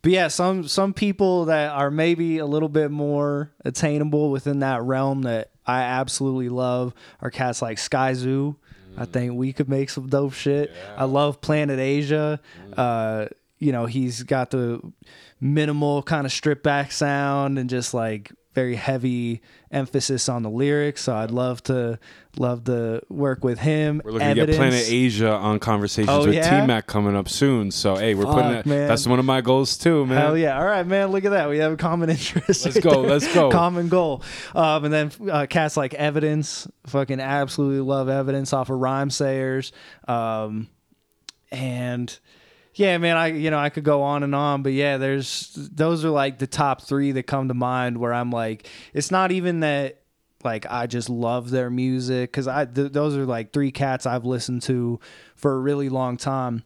but yeah, some some people that are maybe a little bit more attainable within that realm that I absolutely love are cats like Skyzoo. I think we could make some dope shit. I love Planet Asia. Uh, you know, he's got the minimal kind of strip back sound and just like very heavy emphasis on the lyrics. So I'd love to love to work with him. We're looking to get Planet Asia on conversations Oh, with yeah? T Mac coming up soon. So hey, we're putting that. man. That's one of my goals too, man. Hell yeah! All right, man. Look at that. We have a common interest. Let's right go, there. let's go. Common goal. Um, and then uh, cats like Evidence. Fucking absolutely love Evidence off of Rhymesayers. Um, and yeah, man, I you know I could go on and on, but yeah, there's those are like the top three that come to mind where I'm like, it's not even that like I just love their music because I th- those are like three cats I've listened to for a really long time.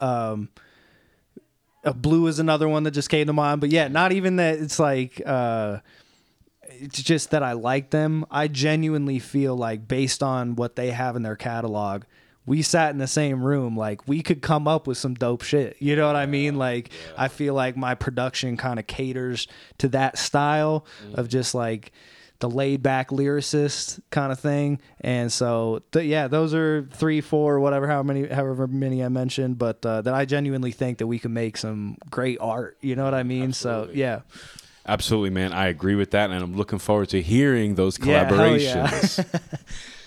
Um, Blu is another one that just came to mind, but yeah, not even that. It's like uh, it's just that I like them. I genuinely feel like based on what they have in their catalog, we sat in the same room, like we could come up with some dope shit. You know what I mean? Like I feel like my production kind of caters to that style of just like the laid back lyricist kind of thing. And so th- yeah, those are three, four, whatever, how many, however many I mentioned, but uh, that I genuinely think that we can make some great art. You know what I mean? So yeah. Absolutely, man. I agree with that, and I'm looking forward to hearing those Yeah, hell yeah.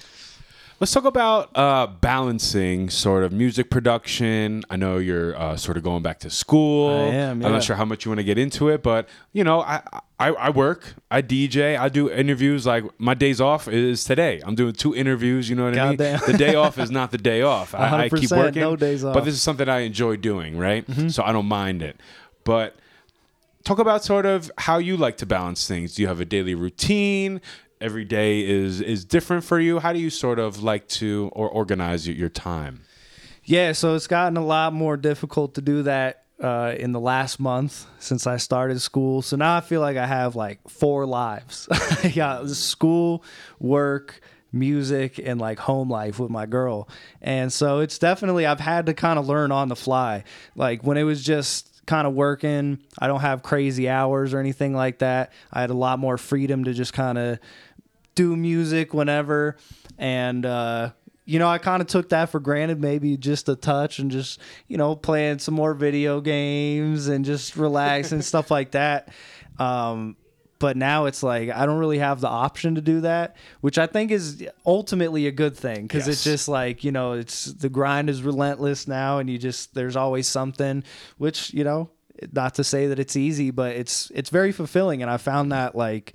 Let's talk about uh, balancing sort of music production. I know you're uh, sort of going back to school. I am, I'm not sure how much you want to get into it, but you know, I, I I work, I DJ, I do interviews. Like my days off is today. I'm doing two interviews. You know what I mean? Goddamn. The day off is not the day off. I, I keep working. no days But off. Mm-hmm. this is something I enjoy doing, right? So I don't mind it. But talk about sort of how you like to balance things. Do you have a daily routine? Every day is is different for you. How do you sort of like to or organize your, time? Yeah, so it's gotten a lot more difficult to do that uh, in the last month since I started school. So now I feel like I have like four lives. Got school, work, music, and like home life with my girl. And so it's definitely I've had to kind of learn on the fly. Like when it was just kind of working, I don't have crazy hours or anything like that. I had a lot more freedom to just kind of do music whenever. And uh you know, I kind of took that for granted, maybe just a touch and just, you know, playing some more video games and just relax and stuff like that. Um, but now it's like I don't really have the option to do that, which I think is ultimately a good thing because it's just like you know, it's the grind is relentless now, and you just there's always something, which you know, not to say that it's easy, but it's it's very fulfilling, and I found that like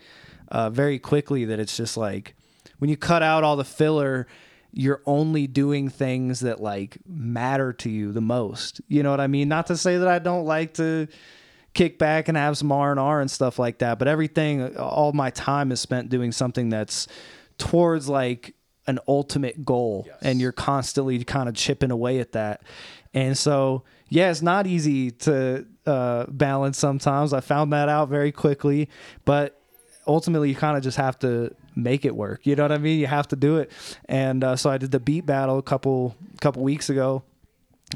uh, very quickly that it's just like when you cut out all the filler you're only doing things that like matter to you the most. You know what i mean? Not to say that i don't like to kick back and have some r&r and stuff like that but everything all my time is spent doing something that's towards like an ultimate goal. And you're constantly kind of chipping away at that. And so yeah it's not easy to uh, balance sometimes. I found that out very quickly. But ultimately you kind of just have to make it work. You know what I mean? You have to do it. And uh, so I did the beat battle a couple couple weeks ago,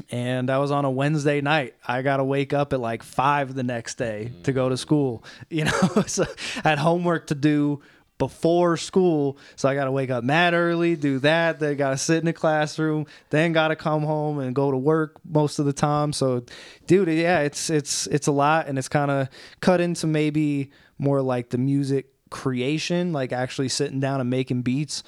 and I was on a Wednesday night. I got to wake up at like five the next day to go to school. You know, so I had homework to do before school, so I got to wake up mad early, do that. Then got to sit in the classroom. Then got to come home and go to work most of the time. So, dude, yeah, it's it's it's a lot, and it's kind of cut into maybe more like the music creation, like actually sitting down and making beats.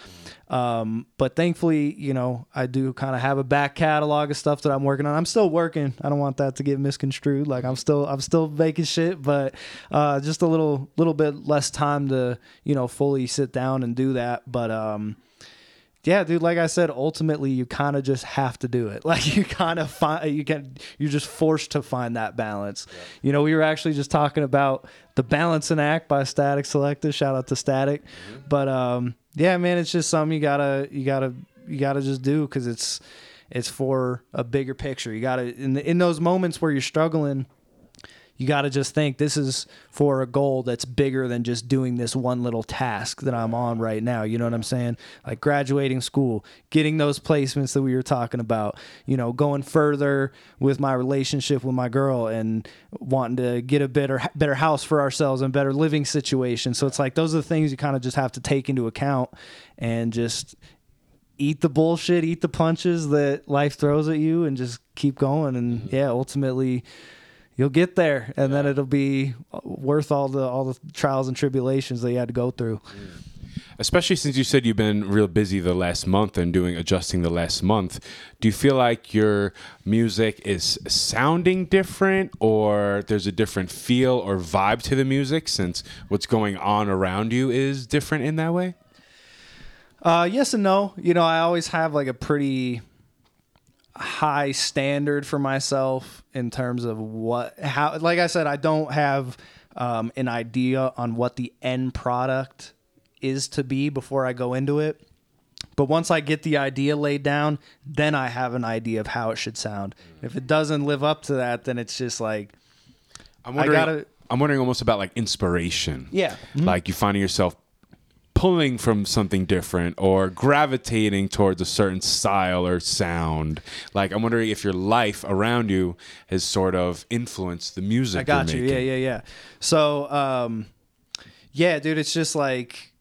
Um, but thankfully, you know, I do kind of have a back catalog of stuff that I'm working on. I'm still working. I don't want that to get misconstrued. Like I'm still I'm still making shit, but uh, just a little little bit less time to you know fully sit down and do that. But um, yeah, dude, like I said, ultimately you kind of just have to do it. Like you kind of find you can you're just forced to find that balance. You know, we were actually just talking about the balancing act by Static Selektah. Shout out to Static. But um yeah, man, it's just something you got to you got to you got to just do cuz it's it's for a bigger picture. You got to in the, in those moments where you're struggling you got to just think this is for a goal that's bigger than just doing this one little task that I'm on right now. You know what I'm saying? Like graduating school, getting those placements that we were talking about, you know, going further with my relationship with my girl and wanting to get a better better house for ourselves and better living situation. So it's like those are the things you kind of just have to take into account and just eat the bullshit, eat the punches that life throws at you and just keep going and yeah, ultimately you'll get there, and then it'll be worth all the all the trials and tribulations that you had to go through. Especially since you said you've been real busy the last month and doing adjusting the last month, do you feel like your music is sounding different or there's a different feel or vibe to the music since what's going on around you is different in that way? Uh, yes and no. You know, I always have like a pretty high standard for myself in terms of what how like I said I don't have um, an idea on what the end product is to be before I go into it. But once I get the idea laid down, then I have an idea of how it should sound. If it doesn't live up to that, then it's just like I'm wondering, gotta- I'm wondering almost about like inspiration. Yeah. Like you finding yourself pulling from something different or gravitating towards a certain style or sound. Like I'm wondering if your life around you has sort of influenced the music. I got you. Yeah, making. yeah, yeah. So, um, yeah, dude, it's just like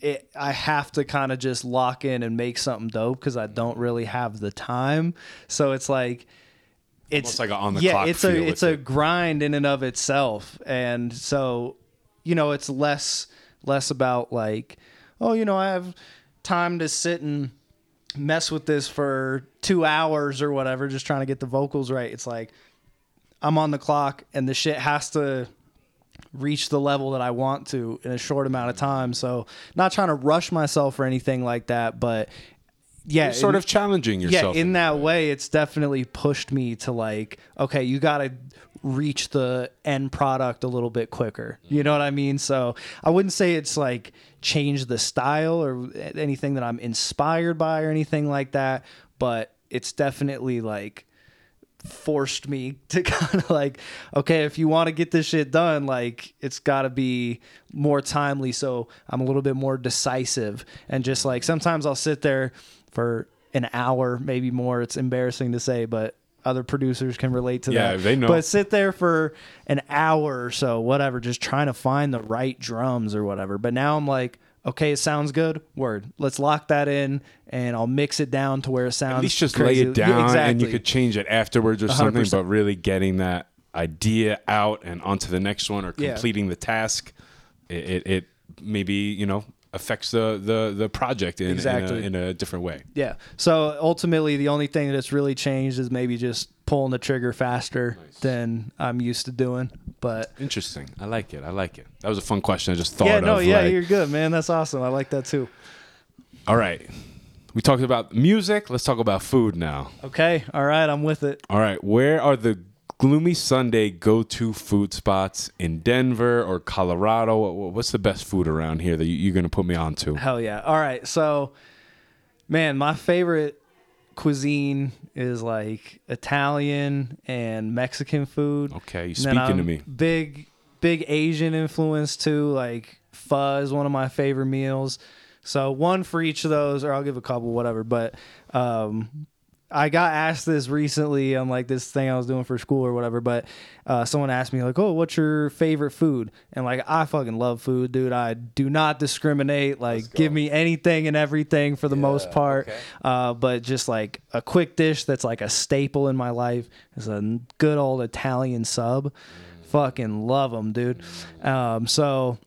it, I have to kind of just lock in and make something dope because I don't really have the time. So it's like it's Almost like a on the yeah, clock it's a it's a it. grind in and of itself, and so you know it's less less about like oh you know I have time to sit and mess with this for two hours or whatever, just trying to get the vocals right. It's like I'm on the clock and the shit has to reach the level that I want to in a short amount of time. So not trying to rush myself or anything like that, but yeah, You're sort in- of challenging yourself. yeah, yourself. in that way, it's definitely pushed me to like, okay, you got to reach the end product a little bit quicker. You know what I mean? So I wouldn't say it's like changed the style or anything that I'm inspired by or anything like that, but it's definitely like forced me to kind of like okay if you want to get this shit done like it's got to be more timely so i'm a little bit more decisive and just like sometimes i'll sit there for an hour maybe more it's embarrassing to say but other producers can relate to Yeah, that they know. but sit there for an hour or so whatever just trying to find the right drums or whatever but now i'm like okay it sounds good word let's lock that in and i'll mix it down to where it sounds At least just crazy. lay it Yeah, down and you could change it afterwards or something, 100%. but really getting that idea out and onto the next one or Yeah. completing the task, it, it, it maybe, you know, affects the, the, the project in, Exactly. in, a, in a different way. Yeah. So ultimately, the only thing that's really changed is maybe just pulling the trigger faster than I'm used to doing. But Interesting. I like it. I like it. That was a fun question. I just thought yeah, no, of. yeah, like, you're good, man. That's awesome. I like that too. all right. We talked about music. Let's talk about food now. Okay. All right. I'm with it. All right. Where are the Gloomy Sxnday go to food spots in Denver or Colorado? What's the best food around here that you- you're going to put me on to? Hell yeah. All right. So, man, my favorite cuisine is like Italian and Mexican food. Okay, you're speaking to me. Big, big Asian influence too. Like pho is one of my favorite meals. So one for each of those, or I'll give a couple, whatever. But um, I got asked this recently on like this thing I was doing for school or whatever. But uh, someone asked me like, "Oh, what's your favorite food?" And like, I fucking love food, dude. I do not discriminate. Like, give me anything and everything for the most part. Uh, but just like a quick dish that's like a staple in my life is a good old Italian sub. Fucking love them, dude. Um, so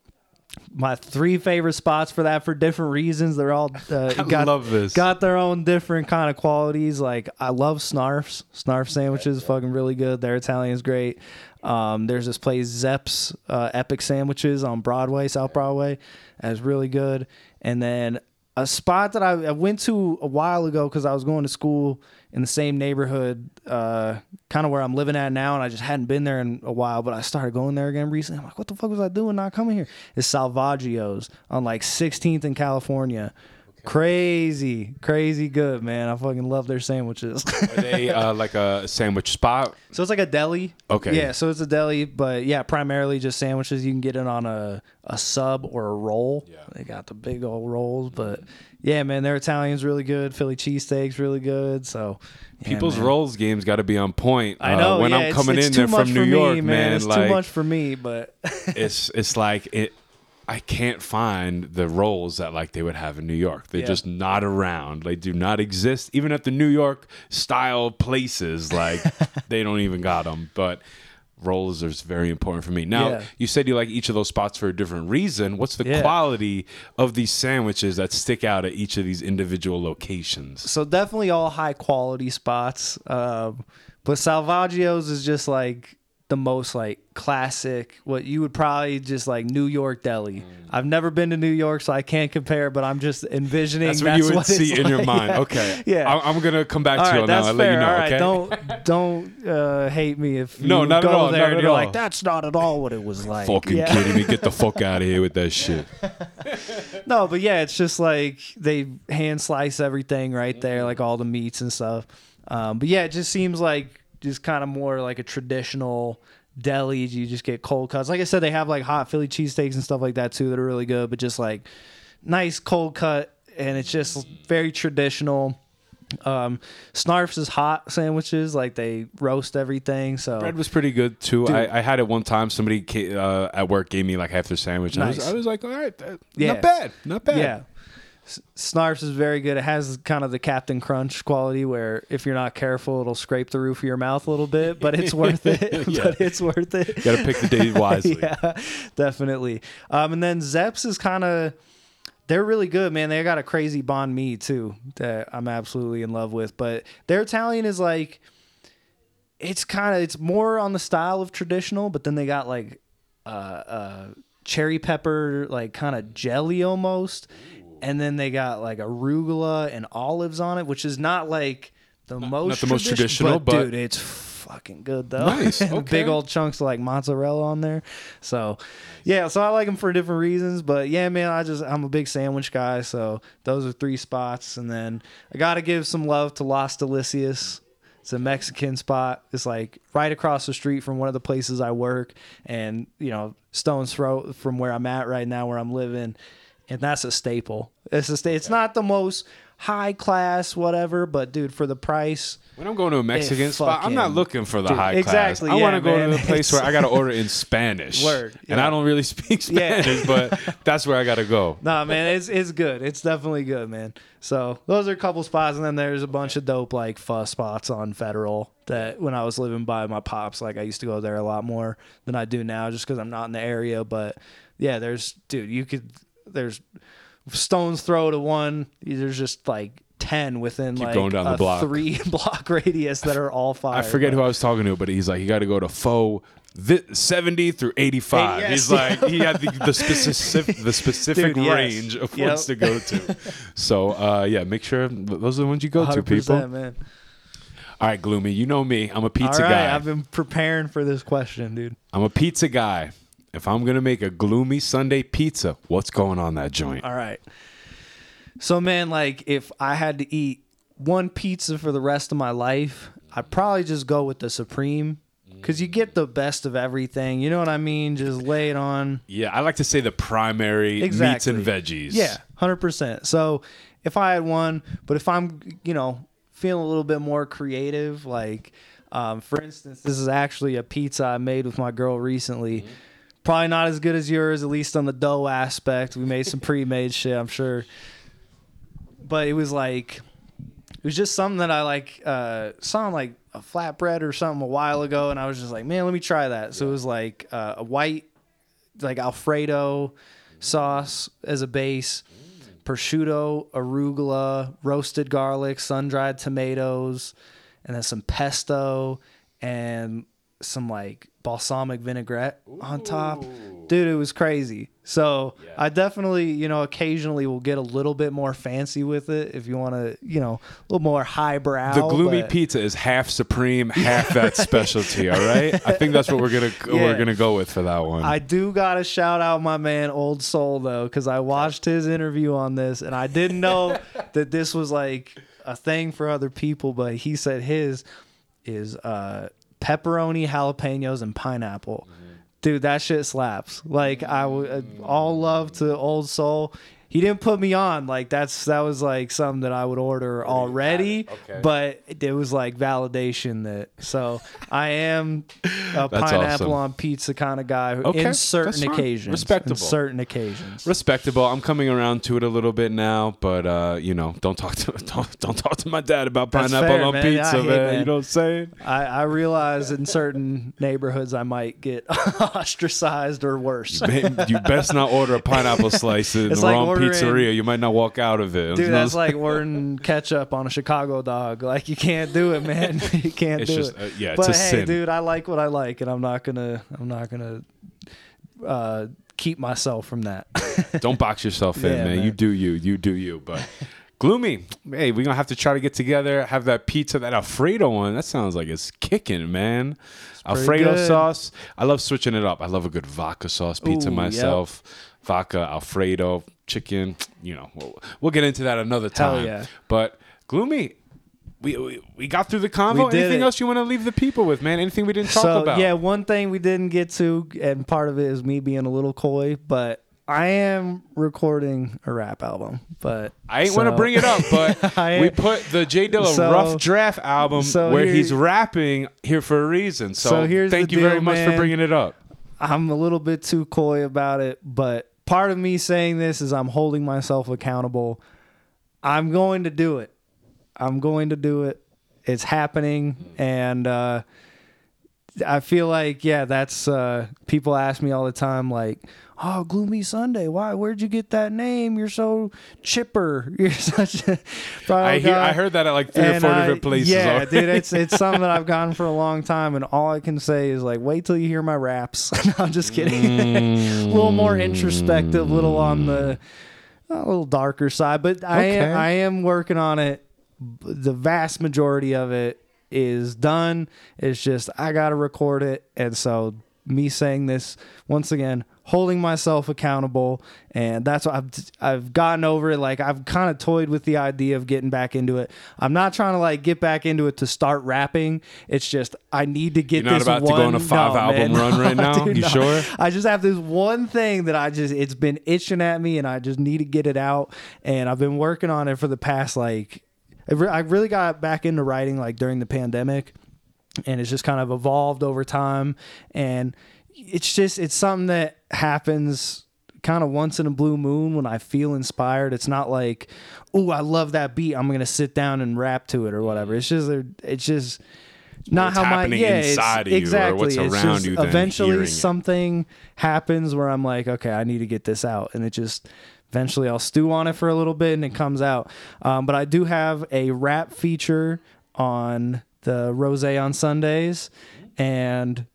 my three favorite spots for that for different reasons. They're all uh, got, love this. Got their own different kind of qualities. Like I love Snarfs. Snarf sandwiches, fucking really good. Their Italian's great. Um, there's this place Zepp's uh, Epic Sandwiches on Broadway, South Broadway, that's really good. And then a spot that I, I went to a while ago because I was going to school in the same neighborhood, uh, kind of where I'm living at now, and I just hadn't been there in a while. But I started going there again recently. I'm like, what the fuck was I doing not coming here? It's Salvaggio's on like 16th in California. Crazy, crazy good, man. I fucking love their sandwiches. Are they uh, like a sandwich spot? So it's like a deli. Okay. Yeah, so it's a deli, but yeah, primarily just sandwiches. You can get it on a, a sub or a roll. Yeah. They got the big old rolls, but yeah, man, their Italian's really good. Philly cheesesteaks really good. So yeah, People's man. rolls games got to be on point. I Uh, know. when yeah, I'm coming it's in too there from New York, me, man, It's like too much for me, but it's it's like it. I can't find the rolls that like they would have in New York. They're Yeah. just not around. They do not exist. Even at the New York style places, like they don't even got them. But rolls is very important for me. Now, Yeah. you said you like each of those spots for a different reason. What's the Yeah. quality of these sandwiches that stick out at each of these individual locations? So definitely all high quality spots. Um, but Salvaggio's is just like the most like classic, what you would probably just like New York deli. Mm. I've never been to New York, so I can't compare, but I'm just envisioning That's what you would what it's see in your mind. Okay. Yeah. I'm going to come back All to you right, on that. I'll fair. let you know. all right, okay. don't don't uh, hate me if you No, not go at all, there not and you're all. like, that's not at all what it was like. Fucking Yeah. kidding me. Get the fuck out of here with that shit. No, but yeah, it's just like they hand slice everything right there, like all the meats and stuff. Um, but yeah, it just seems like just kind of more like a traditional deli. You just get cold cuts. Like I said, they have like hot Philly cheesesteaks and stuff like that too that are really good, but just like nice cold cut, and it's just very traditional. Um, Snarf's is hot sandwiches, like they roast everything. So Bread was pretty good too. I, I had it one time. Somebody uh, at work gave me like half their sandwich. and I, was, Nice. I was like, all right, that- Yeah. not bad, not bad. Yeah. Snarf's is very good. It has kind of the Captain Crunch quality where if you're not careful, it'll scrape the roof of your mouth a little bit, but it's worth it. Yeah. But it's worth it. Got to pick the day wisely. yeah, definitely. Um, and then Zeps is kind of, they're really good, man. They got a crazy banh mi too that I'm absolutely in love with. But their Italian is like, it's kind of, it's more on the style of traditional, but then they got like, uh, uh, cherry pepper, like kind of jelly almost. And then they got like arugula and olives on it, which is not like the most not the most traditional, but- dude, it's fucking good though. Nice, okay. Big old chunks of like mozzarella on there. So, yeah, so I like them for different reasons. But yeah, man, I just I'm a big sandwich guy. So those are three spots, and then I got to give some love to Las Delicias. It's a Mexican spot. It's like right across the street from one of the places I work, and you know, stone's throw from where I'm at right now, where I'm living, and that's a staple. It's a sta- It's not the most high class, whatever, but dude, for the price, When I'm going to a Mexican spot, I'm not looking for the Dude, high exactly, class. I want to go man. to the place where I got to order in Spanish. Word, And yeah. I don't really speak Yeah. Spanish, but that's where I got to go. Nah, man, it's it's good. It's definitely good, man. So those are a couple spots, and then there's a bunch of dope like fuss spots on Federal that when I was living by my pops, like I used to go there a lot more than I do now, just because I'm not in the area. But yeah, there's dude, you could there's stones throw to one. There's just like ten within like going down the a block. three block radius that are all fire. I forget who I was talking to, but he's like, you got to go to pho thi- 70 through 85. Yes. He's like, he had the, the specific the specific Dude, yes. range of Yep. ones to go to. So uh, yeah, make sure those are the ones you go to, people. man. All right, gloomy. You know me. I'm a pizza right, guy. I've been preparing for this question, dude. I'm a pizza guy. If I'm gonna make a gloomy Sxnday pizza, what's going on that joint? All right. So man, like if I had to eat one pizza for the rest of my life, I'd probably just go with the supreme cuz you get the best of everything. You know what I mean? Just lay it on. Yeah, I like to say the primary meats and veggies. Yeah, 100%. So if I had one, but if I'm, you know, feeling a little bit more creative, like um, for instance, this is actually a pizza I made with my girl recently. Probably not as good as yours, at least on the dough aspect. We made some pre-made shit, I'm sure. But it was like it was just something that I like uh saw on like a flatbread or something a while ago and I was just like, man, let me try that. So it was like uh, a white like Alfredo sauce as a base, prosciutto, arugula, roasted garlic, sun-dried tomatoes, and then some pesto and some like balsamic vinaigrette on top. Dude, it was crazy. So I definitely, you know, occasionally will get a little bit more fancy with it if you want to, you know, a little more highbrow. The gloomy but- pizza is half supreme, half that specialty. All right, I think that's what we're gonna we're gonna go with for that one. I do gotta shout out my man Old Soul though, because I watched his interview on this and I didn't know that this was like a thing for other people, but he said his is uh, pepperoni, jalapenos, and pineapple. Dude, that shit slaps. Like I would uh, all love to Old Soul. He didn't put me on. Like that's that was like something that I would order already, Okay. but it was like validation that. So I am a pineapple awesome. on pizza kind of guy Okay, in certain occasions. Respectable. In certain occasions. Respectable. I'm coming around to it a little bit now, but uh, you know, don't talk to don't, don't talk to my dad about That's pineapple fair, on man. pizza, man. man. You know what I'm saying? I, I realize in certain neighborhoods I might get ostracized or worse. Man, you best not order a pineapple slice in the like wrong pizzeria. You might not walk out of it. Dude, that's like ordering ketchup on a Chicago dog. Like you can't do it, man. you can't It's do just- it. uh, yeah, it's but a hey, sin. dude, I like what I like, and I'm not gonna, I'm not gonna uh, keep myself from that. Don't box yourself in, Yeah, man. man. You do you. You do you. But gloomy. Hey, we're gonna have to try to get together, have that pizza, that Alfredo one. That sounds like it's kicking, man. pretty Alfredo good. sauce. I love switching it up. I love a good vodka sauce pizza Ooh, yep. Vodka, Alfredo, chicken. You know, we'll, we'll get into that another Hell time. yeah. But gloomy. We, we, we got through the convo. We did Anything it. else you want to leave the people with, man? Anything we didn't talk so about? yeah, one thing we didn't get to, and part of it is me being a little coy, but I am recording a rap album. But I ain't want to so- bring it up, but I we put the J Dilla So- Rough Draft album so where here- he's rapping here for a reason. So, So here's thank the you very deal, much for man. bringing it up. I'm a little bit too coy about it, but part of me saying this is I'm holding myself accountable. I'm going to do it. I'm going to do it. It's happening, and uh, I feel like yeah, that's uh, people ask me all the time like. Oh, Gloomy Sxnday! Why? Where'd you get that name? You're so chipper. You're such a. I, hear. I heard that at like three or four I- different places. Yeah, already. dude, it's it's something that I've gotten for a long time, and all I can say is like, wait till you hear my raps. no, I'm just kidding. a little more introspective, a little on the a little darker side, but I Okay. am, I am working on it. The vast majority of it is done. It's just I got to record it, and so me saying this once again holding myself accountable and that's what I've I've gotten over it like I've kind of toyed with the idea of getting back into it. I'm not trying to like get back into it to start rapping. It's just I need to get You're not this about to go on a five no, album man, run right no, now? dude, You no. sure? I just have this one thing that I just it's been itching at me and I just need to get it out and I've been working on it for the past like I really got back into writing like during the pandemic and it's just kind of evolved over time and it's just it's something that happens kind of once in a blue moon when I feel inspired. It's not like, oh, I love that beat. I'm gonna sit down and rap to it or whatever. It's just it's just not how my yeah it's- inside of you or exactly. what's It's around just you Eventually, hearing it. something happens where I'm like, okay, I need to get this out, and it just eventually I'll stew on it for a little bit and it comes out. Um, but I do have a rap feature on the Rose on Sundays, and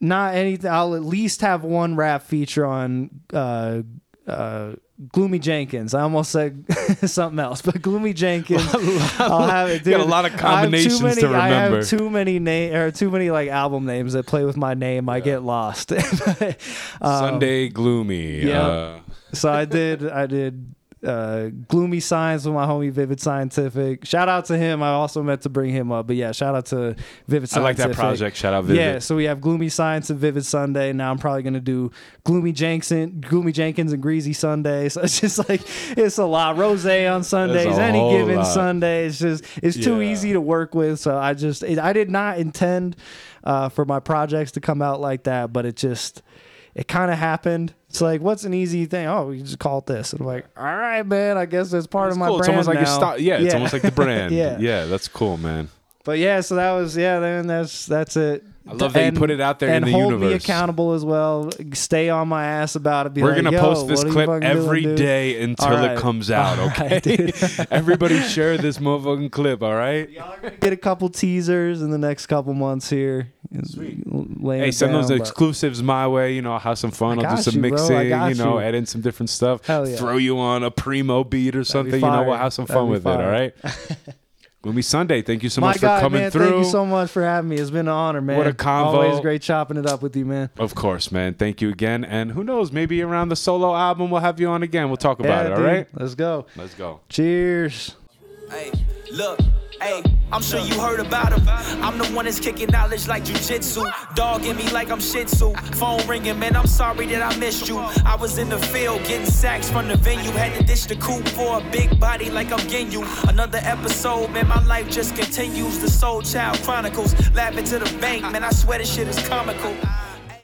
not anything. I'll at least have one rap feature on uh, uh, Gloomy Jenkins. I almost said something else, but Gloomy Jenkins. I'll have it. You got a lot of combinations many, to I have too many name or too many like album names that play with my name. I get lost. Um, Sunday gloomy. yeah. Uh, so I did I did uh, gloomy science with my homie Vivid Scientific. Shout out to him. I also meant to bring him up, but yeah, shout out to Vivid I like that project. Shout out Vivid. Yeah, so we have Gloomy Science and Vivid Sunday. Now I'm probably gonna do Gloomy Jenkins, Gloomy Jenkins and Greasy Sunday. So it's just like it's a lot. Rose on Sundays, any given lot. Sunday. It's just it's too Yeah. easy to work with. So I just it, I did not intend uh, for my projects to come out like that, but it just it kind of happened. It's like, what's an easy thing? Oh, you just call it this. And I'm like, all right, man. I guess that's part It's of my cool. It's brand almost like now. your style. Yeah, it's almost like the brand. Yeah. yeah, that's cool, man. But yeah, so that was yeah. Then that's that's it. I love that you put it out there in and the hold me accountable as well. Stay on my ass about it. Be We're like, gonna post this what are you clip every doing, day until All it comes out. Okay, right, everybody share this motherfucking clip. All right. Y'all are gonna get a couple teasers in the next couple months here. Sweet. Hey, send those exclusives my way. You know, I'll have some fun. I'll do some you, mixing. You know, you. add in some different stuff. Yeah. Throw you on a primo beat or something. You know, fire. we'll have some That'd fun with it. All fire. right. Gloomy Sxnday. Thank you so My much for coming man, through. thank you so much for having me. It's been an honor, man. What a convo. Always great chopping it up with you, man. Of course, man. Thank you again. And who knows? Maybe around the solo album, we'll have you on again. We'll talk about Yeah, it. All dude. right. Let's go. Let's go. Cheers. Hey, look, Hey, I'm sure you heard about him. I'm the one that's kicking knowledge like jujitsu. Dogging me like I'm shih tzu. Phone ringing, man, I'm sorry that I missed you. I was in the field getting sacks from the venue. Had to dish the coupe for a big body like I'm getting you. Another episode, man, my life just continues. The Soul Child Chronicles. Laughing to the bank, man, I swear this shit is comical.